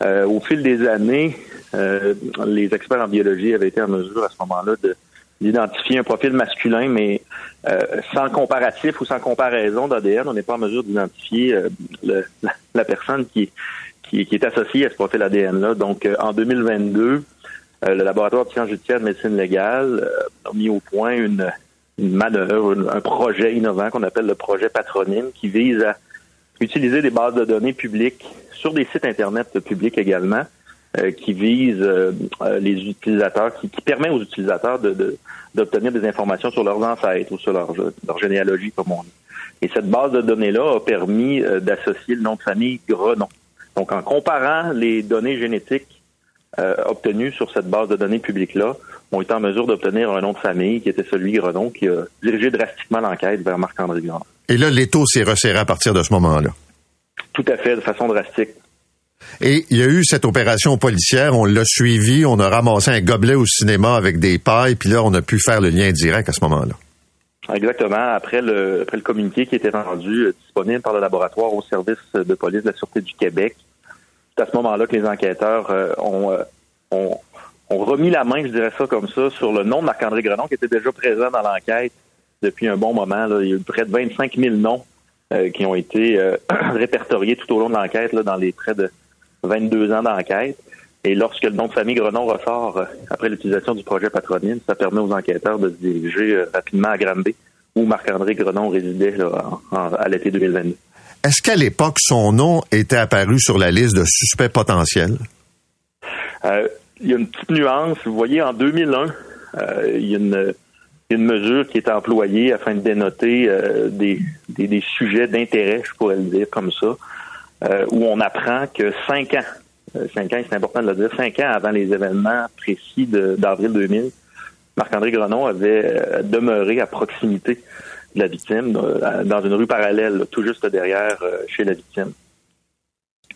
au fil des années, les experts en biologie avaient été en mesure à ce moment-là de d'identifier un profil masculin, mais euh, sans comparatif ou sans comparaison d'ADN, on n'est pas en mesure d'identifier euh, la, personne qui, qui, est associée à ce profil ADN-là. Donc, euh, en 2022, le laboratoire de sciences judiciaires de médecine légale a mis au point une, une manœuvre, un projet innovant qu'on appelle le projet Patronine, qui vise à utiliser des bases de données publiques sur des sites Internet publics également, euh, qui vise euh, euh, les utilisateurs, qui, qui, permet aux utilisateurs de, d'obtenir des informations sur leurs ancêtres ou sur leur, leur généalogie, comme on dit. Et cette base de données-là a permis d'associer le nom de famille Grenon. Donc, en comparant les données génétiques obtenues sur cette base de données publique-là, on est en mesure d'obtenir un nom de famille qui était celui Grenon, qui a dirigé drastiquement l'enquête vers Marc-André Grenon. Et là, l'étau s'est resserré à partir de ce moment-là. Tout à fait, de façon drastique. Et il y a eu cette opération policière, on l'a suivi, on a ramassé un gobelet au cinéma avec des pailles, puis là, on a pu faire le lien direct à ce moment-là. Exactement. Après le, après le communiqué qui était rendu euh, disponible par le laboratoire au service de police de la Sûreté du Québec, c'est à ce moment-là que les enquêteurs euh, euh, ont, ont, remis la main, je dirais ça comme ça, sur le nom de Marc-André Grenon qui était déjà présent dans l'enquête depuis un bon moment. Il y a eu près de 25 000 noms qui ont été [clears throat] répertoriés tout au long de l'enquête dans les près de 22 ans d'enquête. Et lorsque le nom de famille Grenon ressort euh, après l'utilisation du projet Patronine, ça permet aux enquêteurs de se diriger euh, rapidement à Granby, où Marc-André Grenon résidait à l'été 2022. Est-ce qu'à l'époque, son nom était apparu sur la liste de suspects potentiels? Euh, il y a une petite nuance. Vous voyez, en 2001, il y a une, mesure qui est employée afin de dénoter des, des, sujets d'intérêt, je pourrais le dire comme ça. Euh, où on apprend que cinq ans, euh, cinq ans, c'est important de le dire, cinq ans avant les événements précis d'avril 2000, Marc-André Grenon avait euh, demeuré à proximité de la victime, dans une rue parallèle, tout juste derrière chez la victime.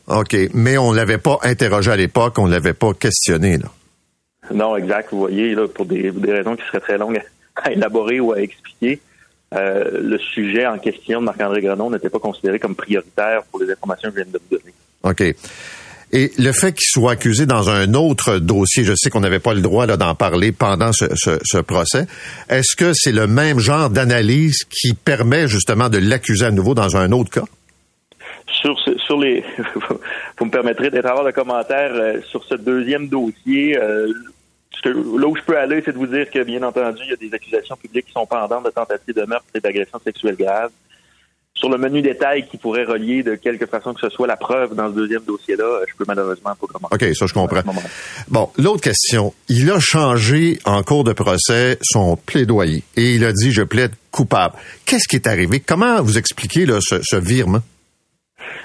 OK, mais on l'avait pas interrogé à l'époque, on l'avait pas questionné, là. Non, exact. Vous voyez, là, pour des, des raisons qui seraient très longues à élaborer ou à expliquer, euh, le sujet en question de Marc-André Grenon n'était pas considéré comme prioritaire pour les informations que je viens de vous donner. OK. Et le fait qu'il soit accusé dans un autre dossier, je sais qu'on n'avait pas le droit d'en parler pendant ce, ce, ce procès, est-ce que c'est le même genre d'analyse qui permet justement de l'accuser à nouveau dans un autre cas? Sur, les, [laughs] vous me permettrez d'être avoir le commentaire euh, sur ce deuxième dossier. euh, là où je peux aller, c'est de vous dire que, bien entendu, il y a des accusations publiques qui sont pendantes de tentative de meurtre et d'agression sexuelle grave. Sur le menu détail qui pourrait relier de quelque façon que ce soit la preuve dans ce deuxième dossier-là, je peux malheureusement pas commenter. OK, ça je comprends. Bon, l'autre question. Il a changé en cours de procès son plaidoyer et il a dit je plaide coupable. Qu'est-ce qui est arrivé? Comment vous expliquez là, ce, ce virement?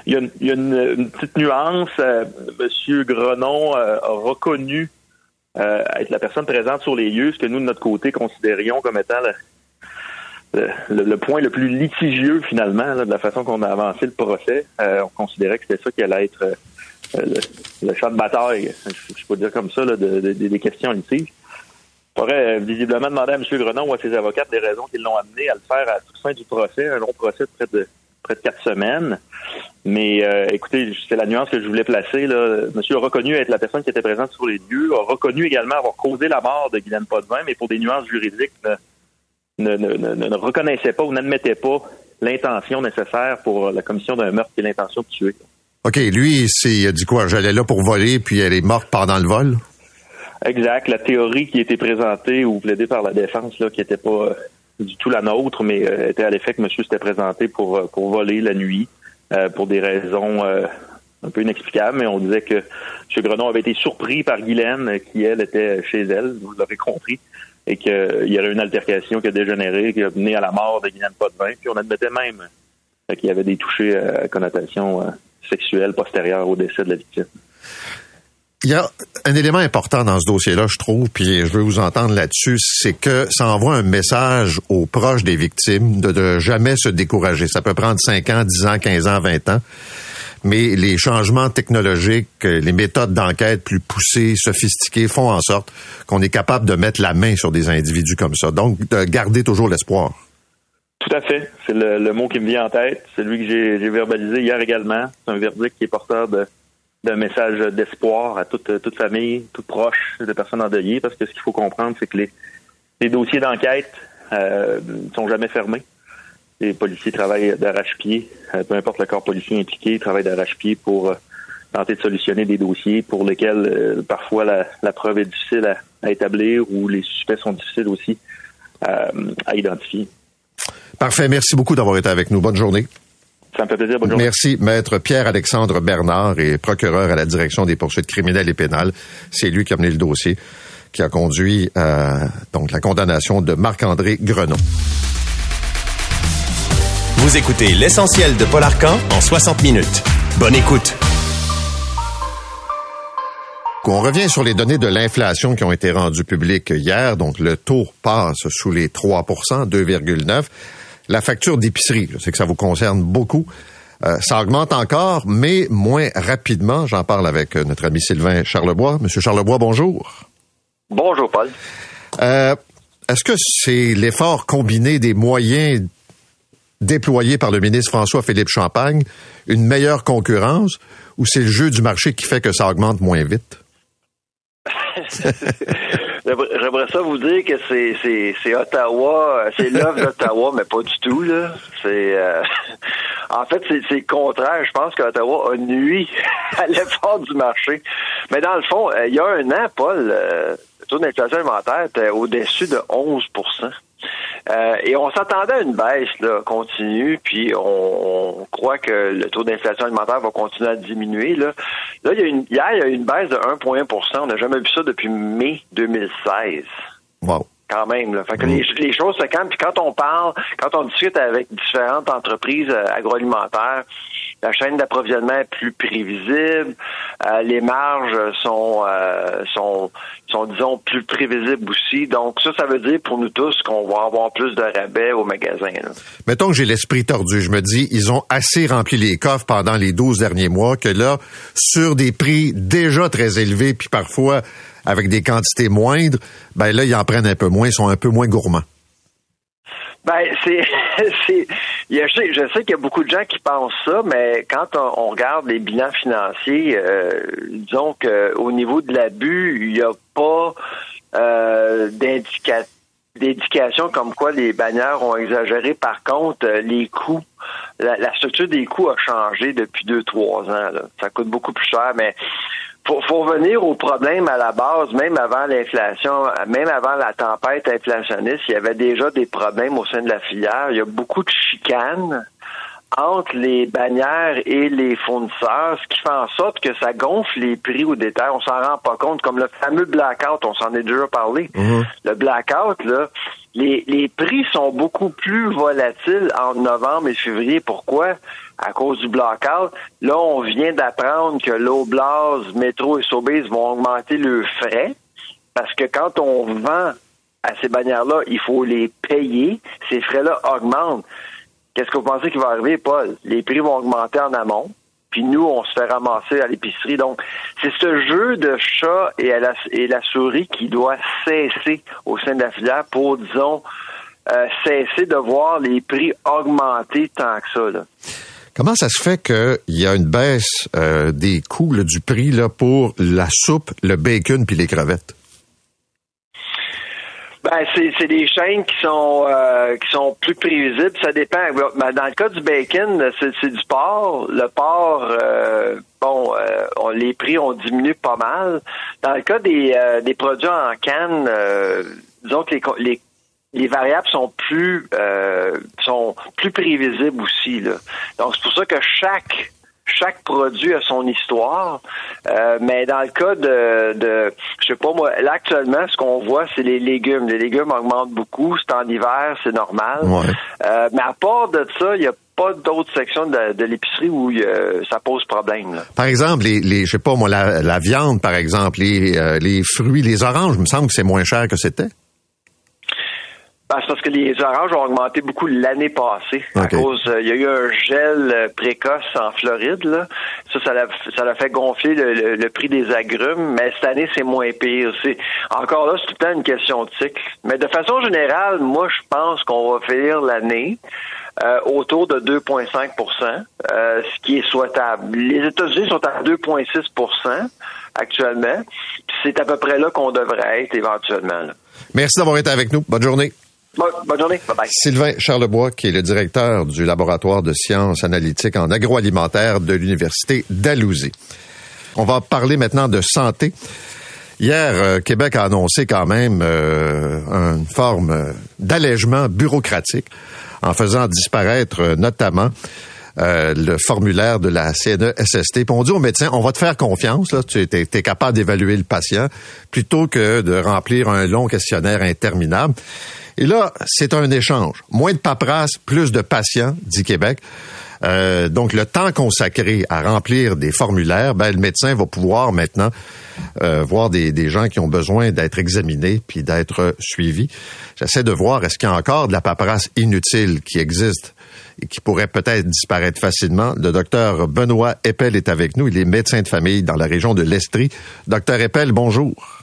Il y a une, il y a une- une petite nuance. Euh, Monsieur Grenon euh, a reconnu euh, être la personne présente sur les lieux, ce que nous, de notre côté, considérions comme étant le, point le plus litigieux, finalement, de la façon qu'on a avancé le procès. Euh, on considérait que c'était ça qui allait être euh, le, champ de bataille, je, je peux dire comme ça, des questions en litige. On pourrait euh, visiblement demander à M. Grenon ou à ses avocats des raisons qui l'ont amené à le faire à toute fin du procès, un long procès de près de près de quatre semaines. Mais euh, écoutez, c'est la nuance que je voulais placer. Là. Monsieur a reconnu être la personne qui était présente sur les lieux, a reconnu également avoir causé la mort de Guylaine Potvin, mais pour des nuances juridiques, ne, ne, ne, ne- ne reconnaissait pas ou n'admettait pas l'intention nécessaire pour la commission d'un meurtre et l'intention de tuer. OK, lui, c'est, dit quoi? J'allais là pour voler, puis elle est morte pendant le vol? Exact. La théorie qui a été présentée ou plaidée par la défense, là, qui n'était pas du tout la nôtre, mais euh, était à l'effet que monsieur s'était présenté pour, euh, pour voler la nuit euh, pour des raisons un peu inexplicables, mais on disait que M. Grenon avait été surpris par Guylaine, qui, elle, était chez elle, vous l'aurez compris, et qu'il y aurait une altercation qui a dégénéré, qui a mené à la mort de Guylaine Potvin, puis on admettait même qu'il y avait des touchés à connotation sexuelle postérieure au décès de la victime. Il y a un élément important dans ce dossier-là, je trouve, puis je veux vous entendre là-dessus, c'est que ça envoie un message aux proches des victimes de, de jamais se décourager. Ça peut prendre 5 ans, 10 ans, 15 ans, 20 ans. Mais les changements technologiques, les méthodes d'enquête plus poussées, sophistiquées, font en sorte qu'on est capable de mettre la main sur des individus comme ça. Donc, de garder toujours l'espoir. Tout à fait. C'est le, mot qui me vient en tête. Celui que j'ai verbalisé hier également. C'est un verdict qui est porteur de d'un message d'espoir à toute, toute famille, toute proche de personnes endeuillées, parce que ce qu'il faut comprendre, c'est que les, les dossiers d'enquête euh, ne sont jamais fermés. Les policiers travaillent d'arrache-pied, euh, peu importe le corps policier impliqué, ils travaillent d'arrache-pied pour euh, tenter de solutionner des dossiers pour lesquels euh, parfois la, la preuve est difficile à, à établir ou les suspects sont difficiles aussi à, à identifier. Parfait. Merci beaucoup d'avoir été avec nous. Bonne journée. Ça me fait plaisir. Bonne journée. Merci, maître Pierre-Alexandre Bernard et procureur à la direction des poursuites criminelles et pénales. C'est lui qui a mené le dossier, qui a conduit à donc la condamnation de Marc-André Grenon. Vous écoutez l'essentiel de Paul Arcan en 60 minutes. Bonne écoute. On revient sur les données de l'inflation qui ont été rendues publiques hier. Donc, le taux passe sous les 3% 2,9 La facture d'épicerie, je sais que ça vous concerne beaucoup. Euh, ça augmente encore, mais moins rapidement. J'en parle avec euh, notre ami Sylvain Charlebois. Monsieur Charlebois, bonjour. Bonjour, Paul. Euh, Est-ce que c'est l'effort combiné des moyens déployés par le ministre François-Philippe Champagne, une meilleure concurrence, ou c'est le jeu du marché qui fait que ça augmente moins vite? [laughs] J'aimerais ça vous dire que c'est c'est Ottawa, c'est l'œuvre [laughs] d'Ottawa, mais pas du tout là. C'est euh, en fait c'est c'est le contraire. Je pense qu'Ottawa a nuit [laughs] à l'effort du marché. Mais dans le fond, euh, il y a un an, Paul, euh, taux d'inflation alimentaire était au-dessus de 11% euh, et on s'attendait à une baisse là, continue, puis on, on croit que le taux d'inflation alimentaire va continuer à diminuer. Là, là il y a une, hier, il y a eu une baisse de 1,1% On n'a jamais vu ça depuis mai 2016 Wow. quand même. Là. Fait que les, les choses se calment. Puis quand on parle, quand on discute avec différentes entreprises euh, agroalimentaires, la chaîne d'approvisionnement est plus prévisible, euh, les marges sont, euh, sont, sont, disons, plus prévisibles aussi. Donc ça, ça veut dire pour nous tous qu'on va avoir plus de rabais au magasin. Là. Mettons que j'ai l'esprit tordu. Je me dis, ils ont assez rempli les coffres pendant les 12 derniers mois que là, sur des prix déjà très élevés, puis parfois avec des quantités moindres, ben là, ils en prennent un peu moins, ils sont un peu moins gourmands. Ben, c'est, [laughs] c'est, je sais, je sais qu'il y a beaucoup de gens qui pensent ça, mais quand on, regarde les bilans financiers, euh, disons qu'au niveau de l'abus, il n'y a pas euh, d'indica- d'indication comme quoi les bannières ont exagéré. Par contre, euh, les coûts, la, la structure des coûts a changé depuis deux, trois ans. là. Ça coûte beaucoup plus cher, mais faut, faut revenir au problème à la base, même avant l'inflation, même avant la tempête inflationniste, il y avait déjà des problèmes au sein de la filière. Il y a beaucoup de chicanes entre les bannières et les fournisseurs, ce qui fait en sorte que ça gonfle les prix au détail. On s'en rend pas compte, comme le fameux blackout, on s'en est déjà parlé. Le blackout, là, les, les prix sont beaucoup plus volatiles en novembre et février. Pourquoi? À cause du blackout. Là, on vient d'apprendre que l'Oblast, Métro et Sobeys vont augmenter leurs frais parce que quand on vend à ces bannières-là, il faut les payer. Ces frais-là augmentent. Qu'est-ce que vous pensez qui va arriver, Paul? Les prix vont augmenter en amont, puis nous, on se fait ramasser à l'épicerie. Donc, c'est ce jeu de chat et, la, et la souris qui doit cesser au sein de la filière pour, disons, euh, cesser de voir les prix augmenter tant que ça. Là. Comment ça se fait qu'il y a une baisse euh, des coûts du prix là, pour la soupe, le bacon puis les crevettes? Ben, c'est, des chaînes qui sont euh, qui sont plus prévisibles. Ça dépend. Ben, Dans le cas du bacon, c'est, du porc. Le porc, euh, bon, on- les prix ont diminué pas mal. Dans le cas des, des produits en canne, disons que les les variables sont plus euh, sont plus prévisibles aussi là. Donc c'est pour ça que chaque chaque produit a son histoire, Euh, mais dans le cas de, de je sais pas moi, là actuellement ce qu'on voit c'est les légumes. Les légumes augmentent beaucoup, c'est en hiver, c'est normal. Ouais. Euh, mais à part de ça, il y a pas d'autres sections de, de l'épicerie où a- ça pose problème. Là. Par exemple, les, les je sais pas moi, la, la viande, par exemple, les, euh, les fruits, les oranges, il me semble que c'est moins cher que c'était. Ben, c'est parce que les oranges ont augmenté beaucoup l'année passée. À cause, euh, il y a eu un gel euh, précoce en Floride. Là. Ça, ça l'a, ça l'a fait gonfler le, le- le prix des agrumes. Mais cette année, c'est moins pire. C'est, encore là, c'est tout le temps une question de cycle. Mais de façon générale, moi, je pense qu'on va finir l'année euh, autour de 2,5% euh, ce qui est souhaitable. Les États-Unis sont à 2,6% actuellement. Puis c'est à peu près là qu'on devrait être éventuellement. là. Merci d'avoir été avec nous. Bonne journée. Sylvain Charlebois, qui est le directeur du laboratoire de sciences analytiques en agroalimentaire de l'Université d'Alousie. On va parler maintenant de santé. Hier, euh, Québec a annoncé quand même euh, une forme d'allègement bureaucratique en faisant disparaître euh, notamment euh, le formulaire de la CNESST. Puis on dit aux médecins, on va te faire confiance, là, tu es, capable d'évaluer le patient, plutôt que de remplir un long questionnaire interminable. Et là, c'est un échange. Moins de paperasse, plus de patients, dit Québec. Euh, donc, le temps consacré à remplir des formulaires, ben, le médecin va pouvoir maintenant euh, voir des, des gens qui ont besoin d'être examinés puis d'être suivis. J'essaie de voir est-ce qu'il y a encore de la paperasse inutile qui existe qui pourrait peut-être disparaître facilement. Le docteur Benoît Eppel est avec nous. Il est médecin de famille dans la région de l'Estrie. Docteur Eppel, bonjour.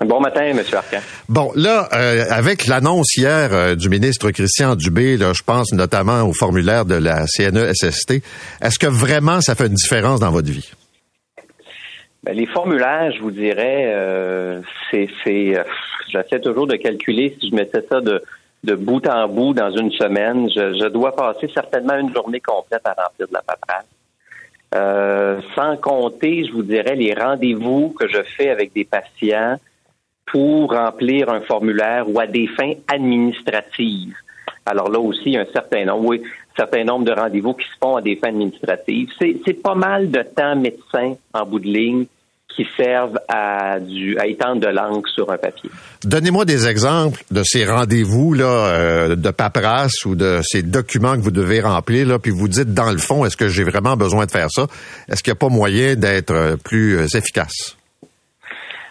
Bon matin, M. Arcan. Bon, là, euh, avec l'annonce hier euh, du ministre Christian Dubé, là, je pense notamment au formulaire de la CNESST, est-ce que vraiment ça fait une différence dans votre vie? Ben, les formulaires, je vous dirais, euh, c'est, j'essaie toujours de calculer si je mettais ça de, de bout en bout dans une semaine, je, je dois passer certainement une journée complète à remplir de la paperasse. Euh, sans compter, je vous dirais, les rendez-vous que je fais avec des patients pour remplir un formulaire ou à des fins administratives. Alors là aussi, il y a un certain nombre, oui, un certain nombre de rendez-vous qui se font à des fins administratives. C'est, c'est pas mal de temps médecin en bout de ligne qui servent à, à étendre de l'encre sur un papier. Donnez-moi des exemples de ces rendez-vous là euh, de paperasse ou de ces documents que vous devez remplir là, puis vous dites dans le fond, est-ce que j'ai vraiment besoin de faire ça? Est-ce qu'il n'y a pas moyen d'être euh, plus euh, efficace?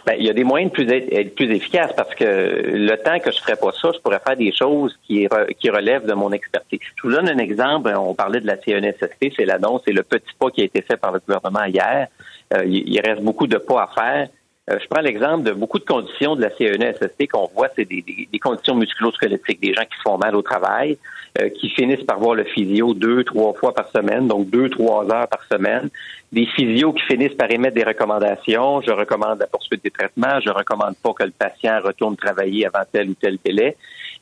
Ben, il y a des moyens de plus être, plus efficaces parce que le temps que je ferais pas ça, je pourrais faire des choses qui, qui relèvent de mon expertise. Je vous donne un exemple. On parlait de la CNSST, c'est l'annonce, c'est le petit pas qui a été fait par le gouvernement hier. Euh, il reste beaucoup de pas à faire. Euh, je prends l'exemple de beaucoup de conditions de la CNESST qu'on voit, c'est des, des, des, conditions musculo-squelettiques, des gens qui se font mal au travail, euh, qui finissent par voir le physio deux, trois fois par semaine, donc deux, trois heures par semaine. Des physios qui finissent par émettre des recommandations. Je recommande la poursuite des traitements. Je recommande pas que le patient retourne travailler avant tel ou tel délai.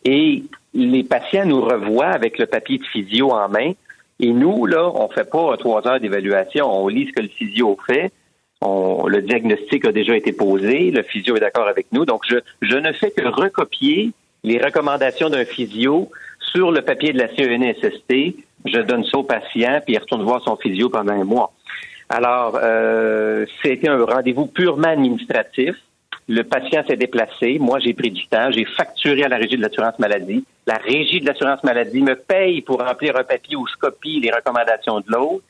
Et les patients nous revoient avec le papier de physio en main. Et nous, là, on fait pas trois heures d'évaluation. On lit ce que le physio fait le diagnostic a déjà été posé, le physio est d'accord avec nous, donc je, je ne fais que recopier les recommandations d'un physio sur le papier de la CENSST. Je donne ça au patient, puis il retourne voir son physio pendant un mois. Alors, euh, c'était un rendez-vous purement administratif. Le patient s'est déplacé. Moi, j'ai pris du temps. J'ai facturé à la Régie de l'assurance maladie. La Régie de l'assurance maladie me paye pour remplir un papier où je copie les recommandations de l'autre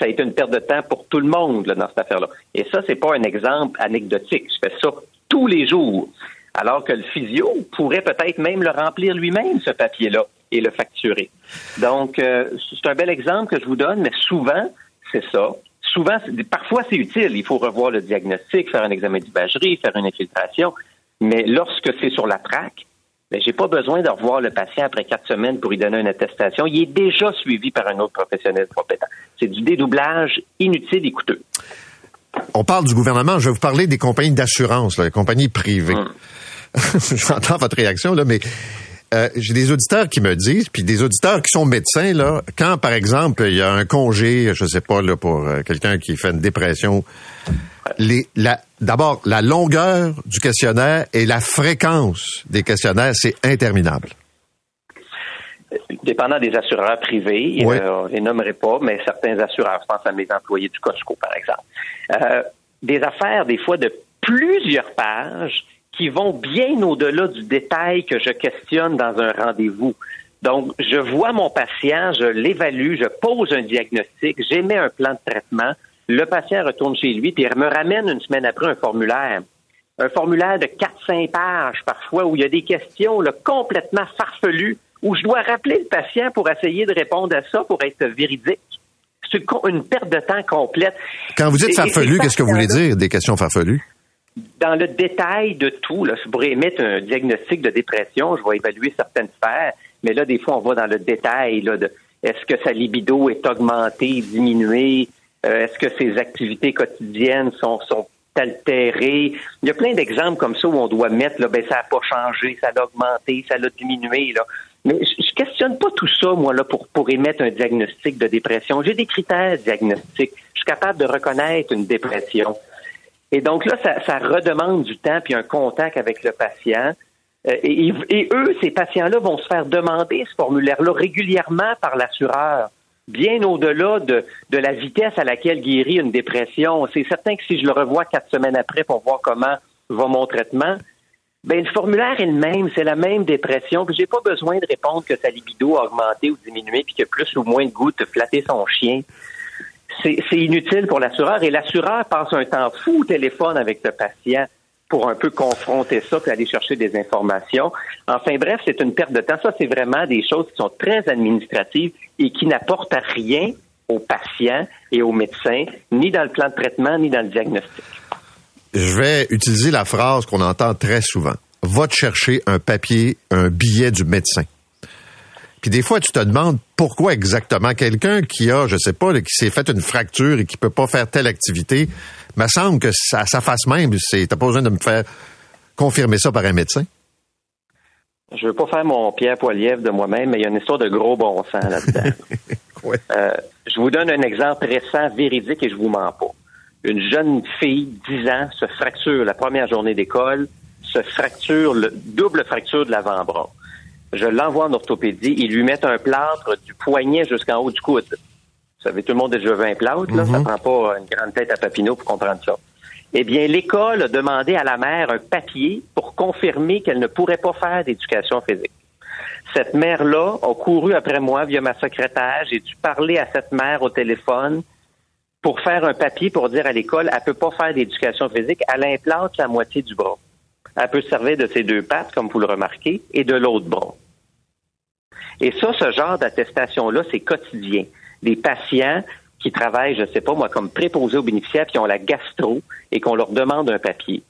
ça a été une perte de temps pour tout le monde dans cette affaire-là. Et ça, c'est pas un exemple anecdotique. Je fais ça tous les jours. Alors que le physio pourrait peut-être même le remplir lui-même, ce papier-là, et le facturer. Donc, euh, c'est un bel exemple que je vous donne, mais souvent, c'est ça. Souvent, parfois, c'est utile. Il faut revoir le diagnostic, faire un examen d'imagerie, faire une infiltration. Mais lorsque c'est sur la traque, mais j'ai pas besoin de revoir le patient après quatre semaines pour lui donner une attestation. Il est déjà suivi par un autre professionnel compétent. C'est du dédoublage inutile et coûteux. On parle du gouvernement. Je vais vous parler des compagnies d'assurance, les compagnies privées. [laughs] Hum. J'entends votre réaction, là, mais euh, j'ai des auditeurs qui me disent, puis des auditeurs qui sont médecins, là, quand, par exemple, il y a un congé, je sais pas, là, pour euh, quelqu'un qui fait une dépression, les, la, d'abord, la longueur du questionnaire et la fréquence des questionnaires, c'est interminable. Dépendant des assureurs privés, euh, on ne les nommerai pas, mais certains assureurs, je pense à mes employés du Costco, par exemple. Euh, des affaires, des fois, de plusieurs pages qui vont bien au-delà du détail que je questionne dans un rendez-vous. Donc, je vois mon patient, je l'évalue, je pose un diagnostic, j'émets un plan de traitement, le patient retourne chez lui, il me ramène une semaine après un formulaire. Un formulaire de 4-5 pages parfois où il y a des questions complètement farfelues, où je dois rappeler le patient pour essayer de répondre à ça, pour être véridique. C'est une, perte de temps complète. Quand vous dites farfelu, qu'est-ce que vous voulez dire, des questions farfelues? Dans le détail de tout, là, je pourrais émettre un diagnostic de dépression, je vais évaluer certaines sphères, mais là, des fois, on va dans le détail là, de est-ce que sa libido est augmentée, diminuée, euh, est-ce que ses activités quotidiennes sont, sont altérées? Il y a plein d'exemples comme ça où on doit mettre, là, ben, ça n'a pas changé, ça a augmenté, ça a diminué. Là. Mais je, je questionne pas tout ça, moi, là, pour, pour émettre un diagnostic de dépression. J'ai des critères diagnostiques. Je suis capable de reconnaître une dépression. Et donc là, ça, ça redemande du temps puis un contact avec le patient. Euh, et, et, eux, ces patients-là, vont se faire demander ce formulaire-là régulièrement par l'assureur bien au-delà de, de, la vitesse à laquelle guérit une dépression. C'est certain que si je le revois quatre semaines après pour voir comment va mon traitement, ben le formulaire est le même, c'est la même dépression, puis j'ai pas besoin de répondre que sa libido a augmenté ou diminué, puis que plus ou moins de goût de flatter son chien. C'est inutile pour l'assureur et l'assureur passe un temps fou au téléphone avec le patient pour un peu confronter ça puis aller chercher des informations. Enfin bref, c'est une perte de temps. Ça, c'est vraiment des choses qui sont très administratives et qui n'apportent rien aux patients et aux médecins, ni dans le plan de traitement, ni dans le diagnostic. Je vais utiliser la phrase qu'on entend très souvent. Va te chercher un papier, un billet du médecin. Puis des fois, tu te demandes pourquoi exactement quelqu'un qui a, je sais pas, qui s'est fait une fracture et qui peut pas faire telle activité, me semble que ça, sa face même, c'est, t'as pas besoin de me faire confirmer ça par un médecin. Je veux pas faire mon Pierre Poilievre de moi-même, mais il y a une histoire de gros bon sens là-dedans. [laughs] Euh, je vous donne un exemple récent, véridique, et je vous mens pas. Une jeune fille, 10 ans, se fracture la première journée d'école, se fracture, le double fracture de l'avant-bras. Je l'envoie en orthopédie, ils lui mettent un plâtre du poignet jusqu'en haut du coude. Vous savez, tout le monde a déjà vu un plâtre, là. Ça mhm. prend pas une grande tête à Papineau pour comprendre ça. Eh bien, l'école a demandé à la mère un papier pour confirmer qu'elle ne pourrait pas faire d'éducation physique. Cette mère-là a couru après moi via ma secrétaire. J'ai dû parler à cette mère au téléphone pour faire un papier pour dire à l'école, elle peut pas faire d'éducation physique. Elle implante la moitié du bras. Elle peut se servir de ses deux pattes, comme vous le remarquez, et de l'autre bras. Et ça, ce genre d'attestation-là, c'est quotidien. Des patients qui travaillent, je sais pas moi, comme préposés aux bénéficiaires, qui ont la gastro et qu'on leur demande un papier.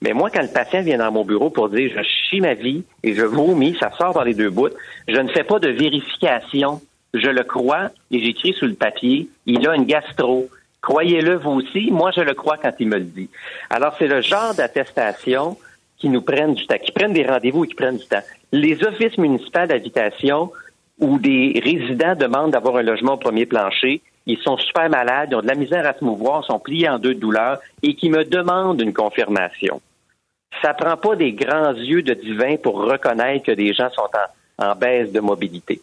Mais moi, quand le patient vient dans mon bureau pour dire je chie ma vie et je vomis, ça sort dans les deux bouts, je ne fais pas de vérification. Je le crois et j'écris sur le papier, il a une gastro. Croyez-le vous aussi, moi je le crois quand il me le dit. Alors c'est le genre d'attestation qui nous prennent du temps, qui prennent des rendez-vous et qui prennent du temps. Les offices municipaux d'habitation où des résidents demandent d'avoir un logement au premier plancher, ils sont super malades, ils ont de la misère à se mouvoir, sont pliés en deux de douleur et qui me demandent une confirmation. Ça prend pas des grands yeux de divin pour reconnaître que des gens sont en, baisse de mobilité.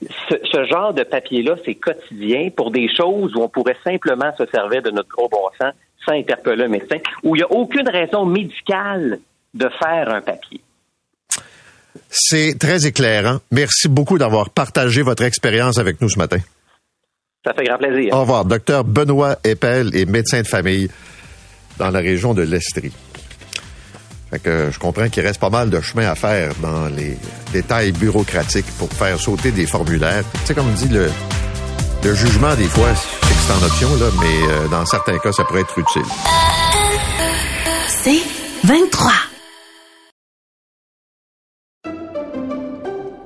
Ce, ce genre de papier-là, c'est quotidien pour des choses où on pourrait simplement se servir de notre gros bon sens sans interpeller un médecin, où il n'y a aucune raison médicale de faire un papier. C'est très éclairant. Merci beaucoup d'avoir partagé votre expérience avec nous ce matin. Ça fait grand plaisir. Au revoir. Docteur Benoît Eppel est médecin de famille dans la région de l'Estrie. Fait que je comprends qu'il reste pas mal de chemin à faire dans les détails bureaucratiques pour faire sauter des formulaires. Tu sais, comme dit le, le jugement, des fois, c'est que c'est en option, là, mais euh, dans certains cas, ça pourrait être utile. C'est 23.